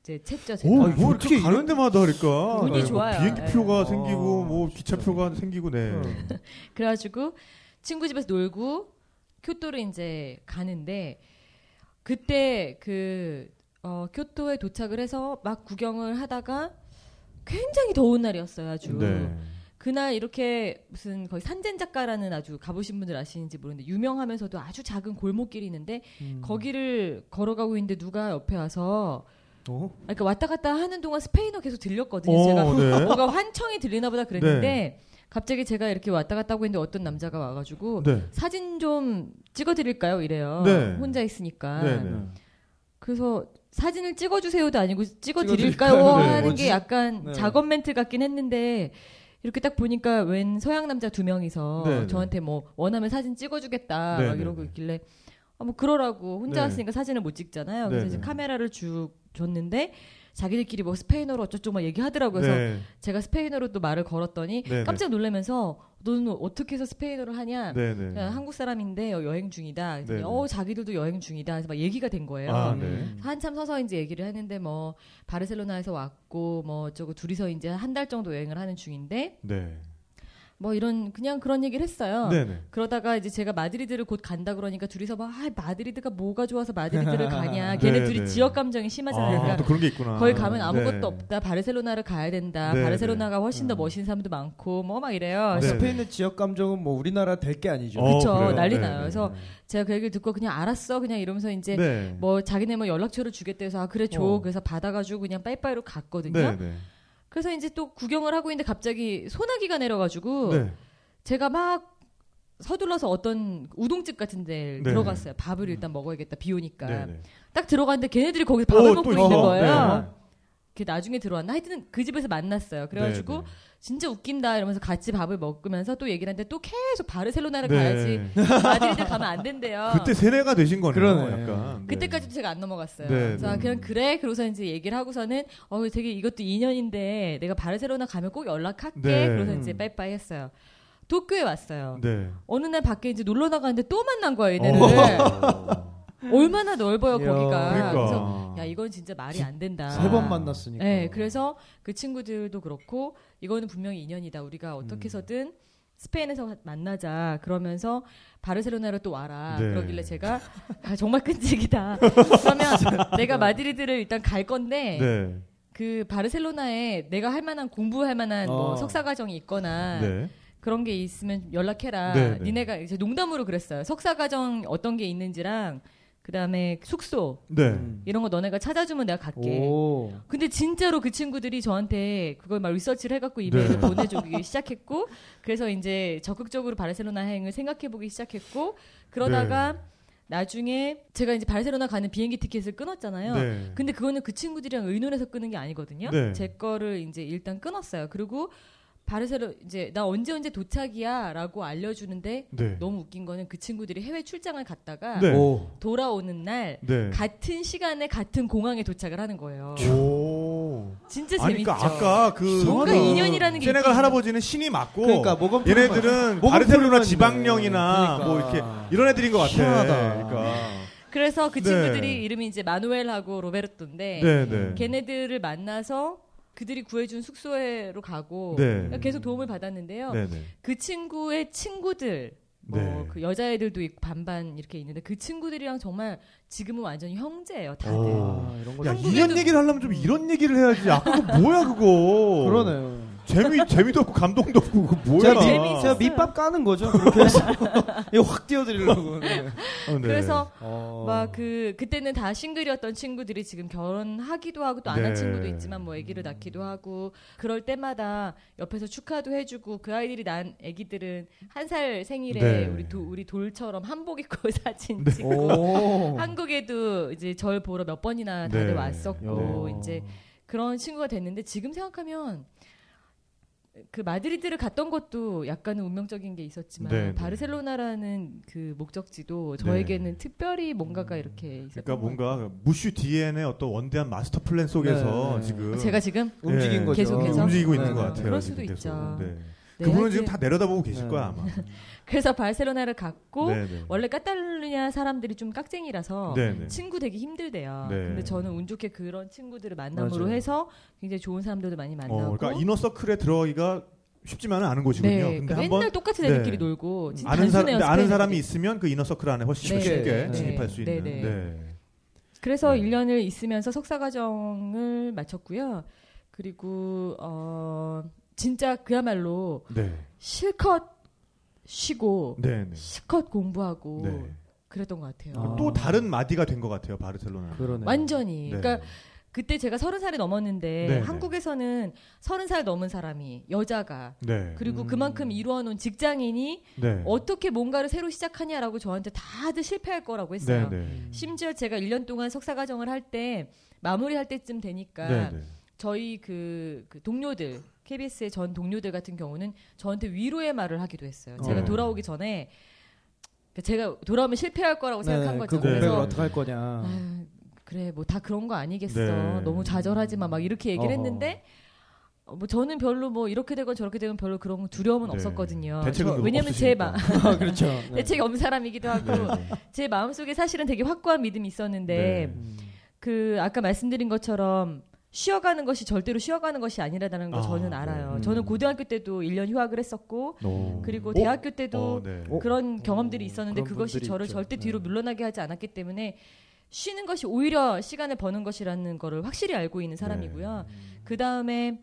이제 챘죠 제가. 오, 아, 뭐 어떻게 이렇게 가는 데마다 하니까 운이 네, 좋아요. 비행기 표가 네. 생기고 어. 뭐 기차 표가 생기고 네. 음. 그래가지고 친구 집에서 놀고 교토를 이제 가는데 그때 그 어, 교토에 도착을 해서 막 구경을 하다가 굉장히 더운 날이었어요 아주 네. 그날 이렇게 무슨 거의 산젠 작가라는 아주 가보신 분들 아시는지 모르는데 유명하면서도 아주 작은 골목길이 있는데 음. 거기를 걸어가고 있는데 누가 옆에 와서 어? 아, 그러니까 왔다 갔다 하는 동안 스페인어 계속 들렸거든요. 어, 제가 네. 뭐가 환청이 들리나 보다 그랬는데 갑자기 제가 이렇게 왔다 갔다 하고 있는데 어떤 남자가 와가지고 네. 사진 좀 찍어드릴까요? 이래요. 네. 혼자 있으니까. 네, 네. 그래서 사진을 찍어주세요도 아니고 찍어드릴까요? 찍어드릴까요? 네. 하는? 게 약간 네. 작업 멘트 같긴 했는데 이렇게 딱 보니까 웬 서양 남자 두 명이서 네, 네. 저한테 뭐 원하면 사진 찍어주겠다 네, 막 네, 이러고 네. 있길래 아, 뭐 그러라고 혼자 네. 왔으니까 사진을 못 찍잖아요. 그래서 네, 이제 네. 카메라를 쭉 줬는데 자기들끼리 뭐 스페인어로 어쩌고 막 얘기하더라고요. 그래서 네. 제가 스페인어로 또 말을 걸었더니 네, 네. 깜짝 놀라면서 너는 어떻게 해서 스페인어를 하냐? 네, 네. 그냥 한국 사람인데 여행 중이다. 네, 네. 어 자기들도 여행 중이다. 그래서 막 얘기가 된 거예요. 아, 네. 음. 한참 서서 이제 얘기를 했는데 뭐 바르셀로나에서 왔고 뭐 어쩌고 둘이서 이제 한 달 정도 여행을 하는 중인데 네. 뭐 이런 그냥 그런 얘기를 했어요. 네, 네. 그러다가 이제 제가 마드리드를 곧 간다 그러니까 둘이서 막 아, 마드리드가 뭐가 좋아서 마드리드를 가냐. 걔네 네, 둘이 네. 지역 감정이 심하잖아요. 아, 그러니까 또 그런 게 있구나. 거기 가면 아무것도 네. 없다. 바르셀로나를 가야 된다. 네, 바르셀로나가 훨씬 더 음. 멋있는 사람도 많고 뭐 막 이래요. 아, 네. 스페인의 지역 감정은 뭐 우리나라 될 게 아니죠. 어, 그쵸. 그래요? 난리 네, 나요. 네. 그래서 제가 그 얘기를 듣고 그냥 알았어. 그냥 이러면서 이제 네. 뭐 자기네 뭐 연락처를 주겠다 해서 아 그래 줘. 어. 그래서 받아가지고 그냥 빠이빠이로 갔거든요. 네, 네. 그래서 이제 또 구경을 하고 있는데 갑자기 소나기가 내려가지고 네. 제가 막 서둘러서 어떤 우동집 같은 데 네. 들어갔어요. 밥을 일단 먹어야겠다. 비 오니까. 네, 네. 딱 들어갔는데 걔네들이 거기서 밥을 오, 먹고 또 있는. 거예요. 네. 그 나중에 들어왔나? 하여튼 그 집에서 만났어요. 그래가지고 네, 진짜 웃긴다 이러면서 같이 밥을 먹으면서 또 얘기를 하는데 또 계속 바르셀로나를 네. 가야지 마드리드 가면 안 된대요. 그때 세뇌가 되신 거네요. 그러네. 약간. 네. 그때까지도 제가 안 넘어갔어요. 네, 그래서 아, 네. 그냥 그래. 그러고서 이제 얘기를 하고서는 어 되게 이것도 인연인데 내가 바르셀로나 가면 꼭 연락할게. 네. 그러서 이제 음. 빠이빠이 했어요. 도쿄에 왔어요. 네. 어느 날 밖에 이제 놀러 나가는데 또 만난 거예요, 얘네를. 어. 얼마나 넓어요. 거기가. 그러니까. 그래서 야, 이건 진짜 말이 안 된다. 세 번 만났으니까. 네, 그래서 그 친구들도 그렇고 이거는 분명히 인연이다. 우리가 어떻게 해서든 스페인에서 만나자. 그러면서 바르셀로나로 또 와라. 네. 그러길래 제가 아, 정말 끈질기다. 그러면 내가 마드리드를 일단 갈 건데 네. 그 바르셀로나에 내가 할 만한 공부할 만한 뭐 어. 석사 과정이 있거나 네. 그런 게 있으면 연락해라. 네, 네. 니네가 이제 농담으로 그랬어요. 석사 과정 어떤 게 있는지랑 그다음에 숙소 네. 음. 이런 거 너네가 찾아주면 내가 갈게. 오. 근데 진짜로 그 친구들이 저한테 그걸 막 리서치를 해갖고 이메일을 네. 보내주기 시작했고 그래서 이제 적극적으로 바르셀로나 여행을 생각해보기 시작했고 그러다가 나중에 제가 이제 바르셀로나 가는 비행기 티켓을 끊었잖아요. 네. 근데 그거는 그 친구들이랑 의논해서 끊은 게 아니거든요. 네. 제 거를 이제 일단 끊었어요. 그리고 바르셀로 이제 나 언제 언제 도착이야라고 알려주는데 네. 너무 웃긴 거는 그 친구들이 해외 출장을 갔다가 네. 오. 돌아오는 날 네. 같은 시간에 같은 공항에 도착을 하는 거예요. 오. 진짜 아니, 재밌죠. 그러니까 아까 그 뭔가 그 인연이라는 게 세네갈 할아버지는 신이 맞고 그러니까 모건 얘네들은 바르셀로나 지방령이나. 뭐 그러니까. 이렇게 이런 애들인 것 같아. 희한하다. 그러니까. 그래서 그 네. 친구들이 이름이 이제 마누엘하고 로베르토인데 네, 네. 걔네들을 만나서 그들이 구해준 숙소에로 가고 네. 계속 도움을 받았는데요. 네, 네. 그 친구의 친구들 뭐 네. 그 여자애들도 있고 반반 이렇게 있는데 그 친구들이랑 정말 지금은 완전히 형제예요 다들. 오. 아, 이런 거. 야, 인연 얘기를 하려면 좀 이런 얘기를 해야지. 아까 그거 뭐야 그거. 그러네요. 재미 재미도 없고 감동도 없고 그거 뭐야. 제가, 제가 밑밥 까는 거죠. 그렇게 해서 이거 확 띄워드리려고. 네. 어, 네. 그래서 어. 막그 그때는 다 싱글이었던 친구들이 지금 결혼하기도 하고 또 안한 네. 친구도 있지만 뭐 아기를 낳기도 하고 그럴 때마다 옆에서 축하도 해주고 그 아이들이 난 아기들은 한 살 생일에 네. 우리 도, 우리 돌처럼 한복 입고 사진 네. 찍고 오. 한국에도 이제 절 보러 몇 번이나 다들 네. 왔었고 야. 이제 그런 친구가 됐는데 지금 생각하면 그 마드리드를 갔던 것도 약간은 운명적인 게 있었지만 네, 네. 바르셀로나라는 그 목적지도 저에게는 특별히 뭔가가 이렇게 있었던 그러니까 것 뭔가 Monsieur DN의 어떤 원대한 마스터 플랜 속에서 네, 네. 지금 같아요. 제가 지금 움직인 네. 거죠. 계속해서? 움직이고 있는 네, 것 네. 같아요. 그럴 수도. 있죠. 네. 네, 그분은 지금 다 내려다보고 계실 네. 거야 아마. 그래서 바르셀로나를 갔고 네, 네. 원래 카탈루냐 사람들이 좀 깍쟁이라서 네, 네. 친구 되기 힘들대요. 네. 근데 저는 운 좋게 그런 친구들을 만남으로 맞아요. 해서 굉장히 좋은 사람들도 많이 만나고 어, 그러니까 이너 서클에 들어가기가 쉽지만은 않은 곳이군요. 네, 근데 그러니까 한번 맨날 똑같은 네. 애들끼리 놀고 진짜 아는 근데 아는 사람이. 있으면 그 이너 서클 안에 훨씬 네. 쉽게 네. 진입할 수 네. 있는. 네. 네. 그래서 네. 1년을 있으면서 석사 과정을 마쳤고요. 그리고 어 진짜 그야말로 네. 실컷 쉬고 네. 네. 실컷 공부하고 네. 그랬던 것 같아요. 아. 또 다른 마디가 된 것 같아요 바르셀로나. 그러네. 완전히. 네. 그러니까 그때 제가 서른 살이 넘었는데 네, 네. 한국에서는 서른 살 넘은 사람이 여자가 네. 그리고 음. 그만큼 이루어놓은 직장인이 네. 어떻게 뭔가를 새로 시작하냐라고 저한테 다들 실패할 거라고 했어요. 네. 네. 심지어 제가 1년 동안 석사 과정을 할 때 마무리할 때쯤 되니까 네. 네. 저희 그, 그 동료들 KBS의 전 동료들 같은 경우는 저한테 위로의 말을 하기도 했어요. 제가 어. 돌아오기 전에 그러니까 제가 돌아오면 실패할 거라고 생각한 그 거죠. 공백을 네. 그래서 어떻게 할 거냐. 아유, 그래 뭐 다 그런 거 아니겠어. 네. 너무 좌절하지 마. 막 이렇게 얘기를 어허. 했는데 어, 뭐 저는 별로 뭐 이렇게 되건 저렇게 되건 별로 그런 두려움은 네. 없었거든요. 왜냐면 제 없으시니까. 마, 아, 그렇죠. 네. 대책이 없는 사람이기도 하고 네. 네. 제 마음속에 사실은 되게 확고한 믿음이 있었는데 네. 음. 그 아까 말씀드린 것처럼 쉬어가는 것이 절대로 쉬어가는 것이 아니라는 걸 아, 저는 네. 알아요. 음. 저는 고등학교 때도 1년 휴학을 했었고 오. 그리고 어? 대학교 때도 어, 네. 어? 그런 오, 경험들이 있었는데 그런 그것이 저를 있죠. 절대 뒤로 네. 물러나게 하지 않았기 때문에 쉬는 것이 오히려 시간을 버는 것이라는 거를 확실히 알고 있는 사람이고요. 그 다음에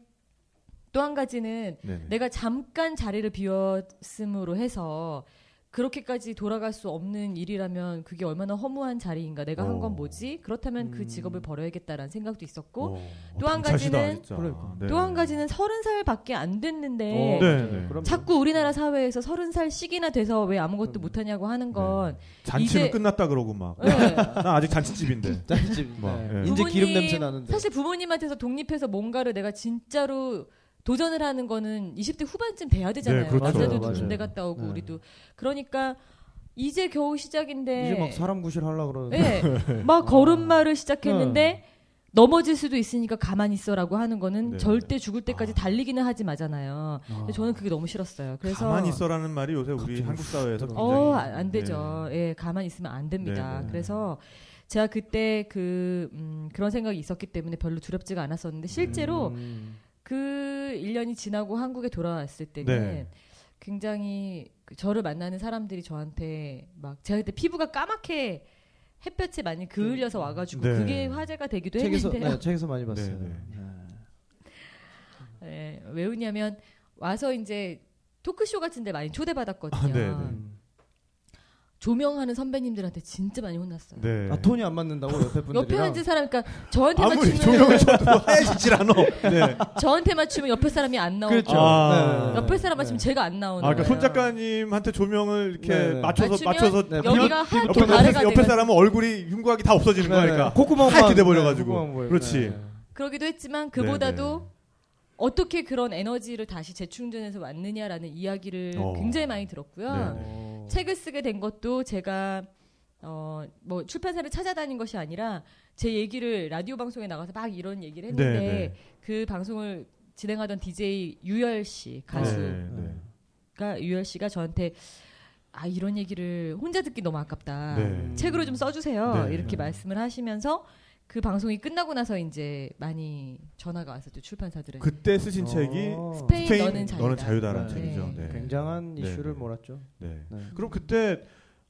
또 한 가지는 네. 네. 내가 잠깐 자리를 비웠음으로 해서 그렇게까지 돌아갈 수 없는 일이라면 그게 얼마나 허무한 자리인가. 내가 한 어. 건 뭐지? 그렇다면 그 음. 직업을 버려야겠다라는 생각도 있었고 어, 또한 당차시다, 가지는. 그러니까. 네. 또한 가지는 서른 살밖에 안 됐는데 어, 네. 네. 그럼요. 자꾸 우리나라 사회에서 서른 살씩이나 돼서 왜 아무것도 음. 못하냐고 하는 건 잔치는 이제- 끝났다 그러고 막. 네. 나 아직 잔치집인데. 짠집. 뭐, 네. 예. 이제 기름 부모님, 냄새 나는데. 사실 부모님한테서 독립해서 뭔가를 내가 진짜로 도전을 하는 거는 20대 후반쯤 돼야 되잖아요. 네, 그렇죠. 남자들도 맞아요. 군대 갔다 오고 네. 우리도 그러니까 이제 겨우 시작인데 이제 막 사람 구실 하려 그러는데. 네, 막 걸음마를 시작했는데 넘어질 수도 있으니까 가만히 있어라고 하는 거는 네. 절대 죽을 때까지 아. 달리기는 하지 마잖아요. 근데 저는 그게 너무 싫었어요. 그래서 가만히 있어라는 말이 요새 우리 갑자기 한국 사회에서 굉장히 어, 안, 안 되죠. 네. 예, 가만히 있으면 안 됩니다. 네, 네. 그래서 제가 그때 그, 음, 그런 생각이 있었기 때문에 별로 두렵지가 않았었는데 실제로 음. 그 1년이 지나고 한국에 돌아왔을 때는 네. 굉장히 그 저를 만나는 사람들이 저한테 막 제가 그때 피부가 까맣게 햇볕에 많이 그을려서 와가지고 네. 그게 화제가 되기도 책에서 했는데요. 네, 책에서 많이 봤어요. 네, 네. 예, 왜 그러냐면 와서 이제 토크쇼 같은 데 많이 초대받았거든요. 아, 네, 네. 음. 조명하는 선배님들한테 진짜 많이 혼났어요. 네. 아 톤이 안 맞는다고 옆에 분들이랑. 옆에 앉은 사람, 그러니까 저한테 아무리 맞추면 조명을 쳐도 하얘지질 않아. 네. 저한테 맞추면 옆에 사람이 안 나오고 그렇죠. 아. 네. 옆에 사람 맞추면 제가 안 나오는 아, 그러니까 손 거예요. 작가님한테 조명을 이렇게 네, 네. 맞춰서 맞추면 맞춰서 네, 여기가 피- 하얗게 옆에, 옆에, 옆에 사람은 얼굴이 흉곽이 다 없어지는 네, 거니까 네. 콧구멍만 하얗게 돼버려가지고. 네. 그렇지. 네. 그러기도 했지만 네, 그보다도 어떻게 그런 에너지를 다시 재충전해서 왔느냐라는 이야기를 어. 굉장히 많이 들었고요. 네. 어. 책을 쓰게 된 것도 제가 어 뭐 출판사를 찾아다닌 것이 아니라 제 얘기를 라디오 방송에 나가서 막 이런 얘기를 했는데 네, 네. 그 방송을 진행하던 DJ 유열 씨 가수가 네, 네. 유열 씨가 저한테 아 이런 얘기를 혼자 듣기 너무 아깝다. 네. 책으로 좀 써주세요. 네. 이렇게 말씀을 하시면서 그 방송이 끝나고 나서 이제 많이 전화가 왔었죠 출판사들은. 그때 쓰신 어. 책이 스페인, 스페인 너는 자유다. 자유다 라는 네. 책이죠. 네. 네. 굉장한 네. 이슈를 몰았죠. 네. 네. 그럼 그때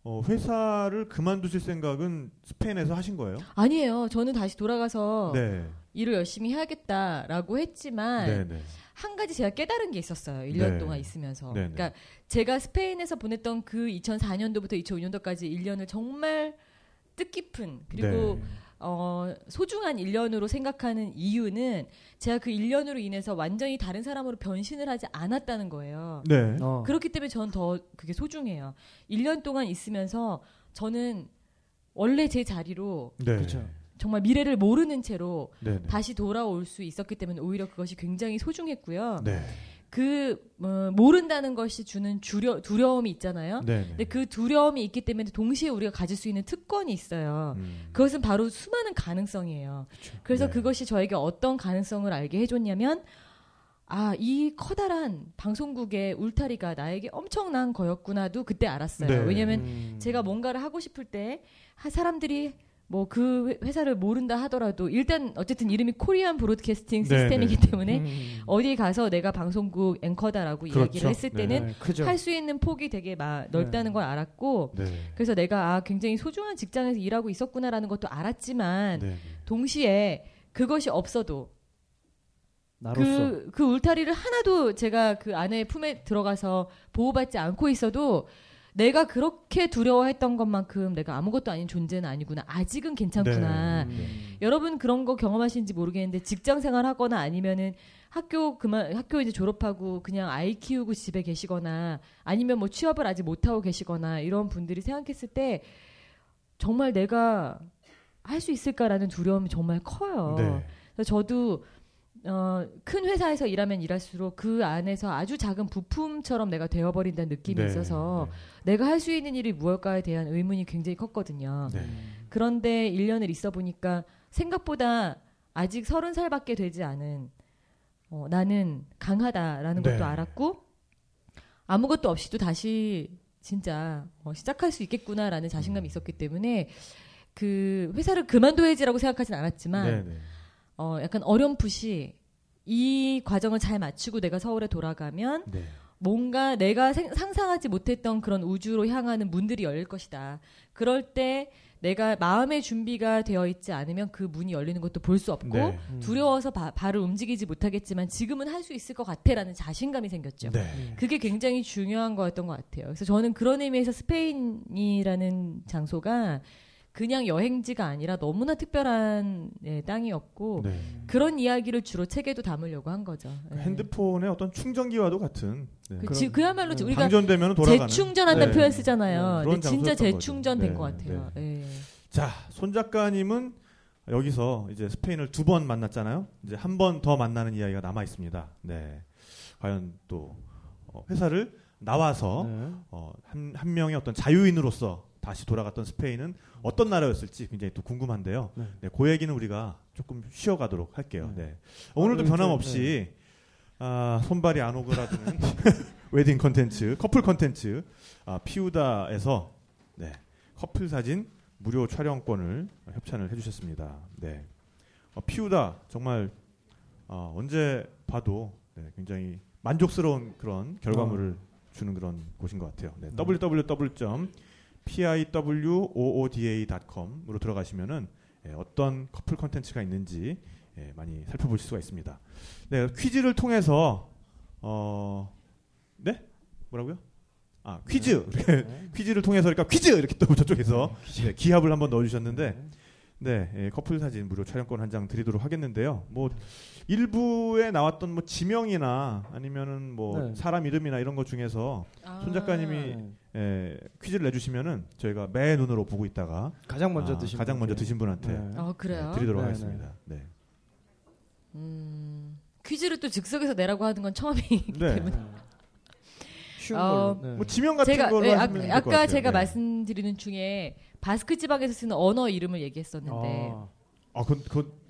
어, 회사를 그만두실 생각은 스페인에서 하신 거예요? 아니에요. 저는 다시 돌아가서 네. 일을 열심히 해야겠다라고 했지만 네, 네. 한 가지 제가 깨달은 게 있었어요. 1년 네. 동안 있으면서. 네, 네. 그러니까 제가 스페인에서 보냈던 그 2004년도부터 2005년도까지 1년을 정말 뜻깊은 그리고 네. 어, 소중한 1년으로 생각하는 이유는 제가 그 1년으로 인해서 완전히 다른 사람으로 변신을 하지 않았다는 거예요. 네. 어. 그렇기 때문에 저는 더 그게 소중해요. 1년 동안 있으면서 저는 원래 제 자리로 네. 그렇죠. 정말 미래를 모르는 채로 네. 네. 다시 돌아올 수 있었기 때문에 오히려 그것이 굉장히 소중했고요. 네. 그 어, 모른다는 것이 주는 두려, 두려움이 있잖아요. 네. 근데 그 두려움이 있기 때문에 동시에 우리가 가질 수 있는 특권이 있어요. 음. 그것은 바로 수많은 가능성이에요. 그래서 네. 그것이 저에게 어떤 가능성을 알게 해줬냐면 아, 이 커다란 방송국의 울타리가 나에게 엄청난 거였구나도 그때 알았어요. 네. 왜냐면 음. 제가 뭔가를 하고 싶을 때 하- 사람들이 뭐 그 회사를 모른다 하더라도 일단 어쨌든 이름이 코리안 브로드캐스팅 네, 시스템이기 네, 네. 때문에 음. 어디 가서 내가 방송국 앵커다라고 그렇죠. 이야기를 했을 네. 때는. 할 수 있는 폭이 되게 마- 넓다는 걸 알았고 네. 그래서 내가 아 굉장히 소중한 직장에서 일하고 있었구나라는 것도 알았지만 네. 동시에 그것이 없어도 나로서 그, 그 울타리를 하나도 제가 그 안에 품에 들어가서 보호받지 않고 있어도 내가 그렇게 두려워했던 것만큼 내가 아무것도 아닌 존재는 아니구나. 아직은 괜찮구나. 네. 음. 여러분 그런 거 경험하시는지 모르겠는데 직장 생활 하거나 아니면은 학교 그만 학교 이제 졸업하고 그냥 아이 키우고 집에 계시거나 아니면 뭐 취업을 아직 못 하고 계시거나 이런 분들이 생각했을 때 정말 내가 할 수 있을까라는 두려움이 정말 커요. 네. 그래서 저도 어, 큰 회사에서 일하면 일할수록 그 안에서 아주 작은 부품처럼 내가 되어버린다는 느낌이 네. 있어서 내가 할 수 있는 일이 무엇일까에 대한 의문이 굉장히 컸거든요. 네. 그런데 1년을 있어 보니까 생각보다 아직 서른 살밖에 되지 않은 어, 나는 강하다라는 네. 것도 알았고 아무것도 없이도 다시 진짜 어, 시작할 수 있겠구나라는 자신감이 있었기 때문에 그 회사를 그만둬야지라고 생각하진 않았지만 네. 네. 어, 약간 어렴풋이 이 과정을 잘 마치고 내가 서울에 돌아가면 네. 뭔가 내가 생- 상상하지 못했던 그런 우주로 향하는 문들이 열릴 것이다. 그럴 때 내가 마음의 준비가 되어 있지 않으면 그 문이 열리는 것도 볼 수 없고 네. 음. 두려워서 바- 발을 움직이지 못하겠지만 지금은 할 수 있을 것 같아라는 자신감이 생겼죠. 네. 그게 굉장히 중요한 거였던 것 같아요. 그래서 저는 그런 의미에서 스페인이라는 장소가 그냥 여행지가 아니라 너무나 특별한 예, 땅이었고 네. 그런 이야기를 주로 책에도 담으려고 한 거죠. 예. 핸드폰의 어떤 충전기와도 같은 네. 그, 지- 그야말로 네. 우리가 방전되면 돌아가는 재충전한다는 네. 표현 쓰잖아요. 네, 근데 진짜 재충전된 거죠. 것 네, 같아요. 예. 자, 손 작가님은 여기서 이제 스페인을 두 번 만났잖아요. 이제 한 번 더 만나는 이야기가 남아 있습니다. 네. 과연 또 어, 회사를 나와서 네. 어, 한, 한 명의 어떤 자유인으로서 다시 돌아갔던 스페인은 어떤 나라였을지 굉장히 또 궁금한데요. 네. 네, 그 얘기는 우리가 조금 쉬어가도록 할게요. 네. 네. 오늘도 아, 변함없이 아, 손발이 안 오그라드는 웨딩 컨텐츠, 커플 컨텐츠 아, 피우다에서 네, 커플 사진 무료 촬영권을 협찬을 해주셨습니다. 네. 어, 피우다 정말 어, 언제 봐도 네, 굉장히 만족스러운 그런 결과물을 주는 그런 곳인 것 같아요. 네, www.piwooda.com으로 들어가시면은 예, 어떤 커플 컨텐츠가 있는지 예, 많이 살펴보실 수가 있습니다. 네, 퀴즈를 통해서 어, 네 뭐라고요? 아 퀴즈 네. 퀴즈를 통해서 그러니까 퀴즈 이렇게 또 저쪽에서 네, 기합을 한번 넣어 주셨는데 네 예, 커플 사진 무료 촬영권 한 장 드리도록 하겠는데요. 뭐 일부에 나왔던 뭐 지명이나 아니면은 뭐 네. 사람 이름이나 이런 것 중에서 손 작가님이 네. 예, 퀴즈를 내주시면은 저희가 매 눈으로 보고 있다가 가장 먼저 아, 드신 가장 먼저. 드신 분한테 네. 아 그래요. 네, 드리도록 네, 하겠습니다. 네. 음, 퀴즈를 또 즉석에서 내라고 하는 건 처음이기 네. 때문에 네. 쉬운 어, 걸로. 네. 뭐 지명 같은 제가 걸로 예, 아, 같아요. 제가 네. 말씀드리는 중에 바스크 지방에서 쓰는 언어 이름을 얘기했었는데 아, 아, 그, 그,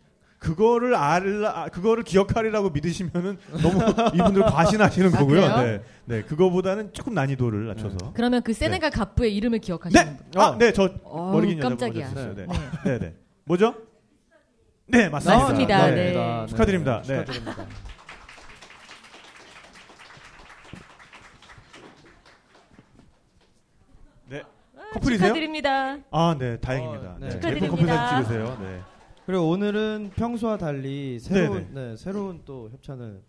그거를 알라, 아, 그거를 기억하리라고 믿으시면은 너무 이분들 과신하시는 아, 거고요. 그래요? 네, 네, 그거보다는 조금 난이도를 낮춰서. 그러면 그 세네갈 갑부의 이름을 기억하시는 네, 분. 아, 네, 저 어우, 머리 긴 여자 깜짝이야. 드셨어요. 네, 네. 네, 네. 뭐죠? 네, 맞습니다. 맞습니다. 네. 네. 축하드립니다. 네. 축하드립니다. 네. 커플이세요? 축하드립니다. 아, 네, 다행입니다. 어, 네. 네. 축하드립니다. 예쁜 커플 사진 찍으세요. 네. 그리고 오늘은 평소와 달리 새로운. 네, 새로운 또 협찬을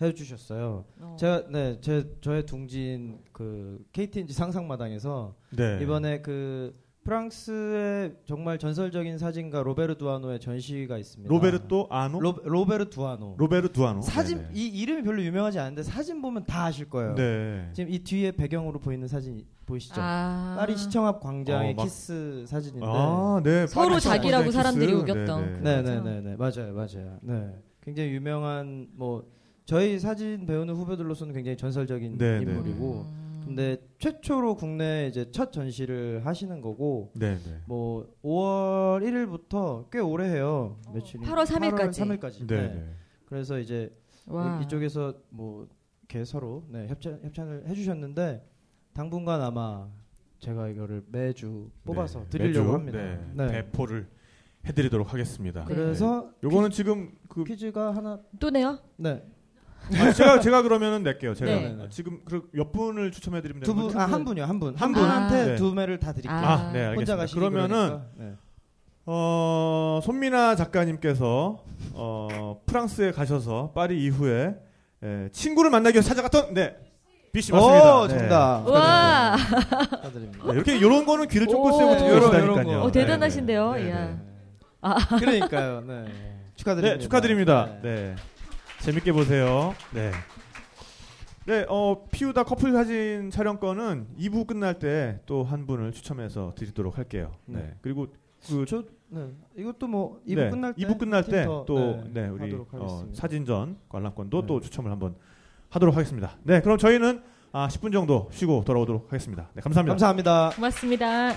해주셨어요. 어. 제가 네, 제 저의 둥지인 그 KT&G 상상마당에서 네. 이번에 그 프랑스의 정말 전설적인 사진가 로베르 두아노의 전시가 있습니다. 로베르토 아노? 로, 로베르 두아노. 로베르 두아노. 사진 네네. 이 이름이 별로 유명하지 않은데 사진 보면 다 아실 거예요. 네. 지금 이 뒤에 배경으로 보이는 사진 보이시죠? 아. 파리 시청 앞 광장의 어, 막- 키스 사진인데. 아, 네. 서로 자기라고. 사람들이 네, 우겼던 네. 그- 네네네네 맞아요 맞아요. 네 굉장히 유명한 뭐 저희 사진 배우는 후배들로서는 굉장히 전설적인 네, 네. 인물이고 음. 근데 최초로 국내 이제 첫 전시를 하시는 거고 네, 네. 뭐 5월 1일부터 꽤 오래 해요 며칠이 8월 3일 까지. 3일까지 네, 네. 그래서 이제 와. 이쪽에서 뭐 이렇게 서로 네, 협찬 협찬을 해 주셨는데 당분간 아마 제가 이거를 매주 뽑아서 네, 드리려고 매주, 합니다. 네, 네. 배포를 해드리도록 하겠습니다. 네. 그래서 요거는 지금 그 퀴즈가 하나 또 내요? 네. 아, 제가 제가 그러면은 낼게요. 제가 네. 아, 지금 그몇 분을 추첨해 드리면 두 되는 분, 거죠? 아, 한 분이요, 한 분. 한 분. 분한테 네. 두 매를 다 드릴게요. 아, 네, 혼자 알겠습니다. 가시기 그러면은. 네. 어, 손미나 작가님께서 어, 프랑스에 가셔서 파리 이후에 예, 친구를 만나기 위해서 찾아갔던 네 비씨 맞습니다. 오, 네. 정답. 와. 축하드립니다. 네, 이렇게 이런 거는 귀를 쫑긋 요런. 요런 거. 어, 대단하신데요. 네, 네. 네. 그러니까요. 네. 축하드립니다. 네, 축하드립니다. 네. 재밌게 보세요. 네. 네, 어, 피우다 커플 사진 촬영권은 2부 끝날 때 또 한 분을 추첨해서 드리도록 할게요. 네. 네. 그리고 그 저, 네. 이것도 뭐 2부 네, 끝날 때 2부 끝날 팀때 더, 또 네, 네, 우리 어. 사진전 관람권도 네. 또 추첨을 한번 하도록 하겠습니다. 네, 그럼 저희는 아, 10분 정도 쉬고 돌아오도록 하겠습니다. 네, 감사합니다. 감사합니다. 고맙습니다.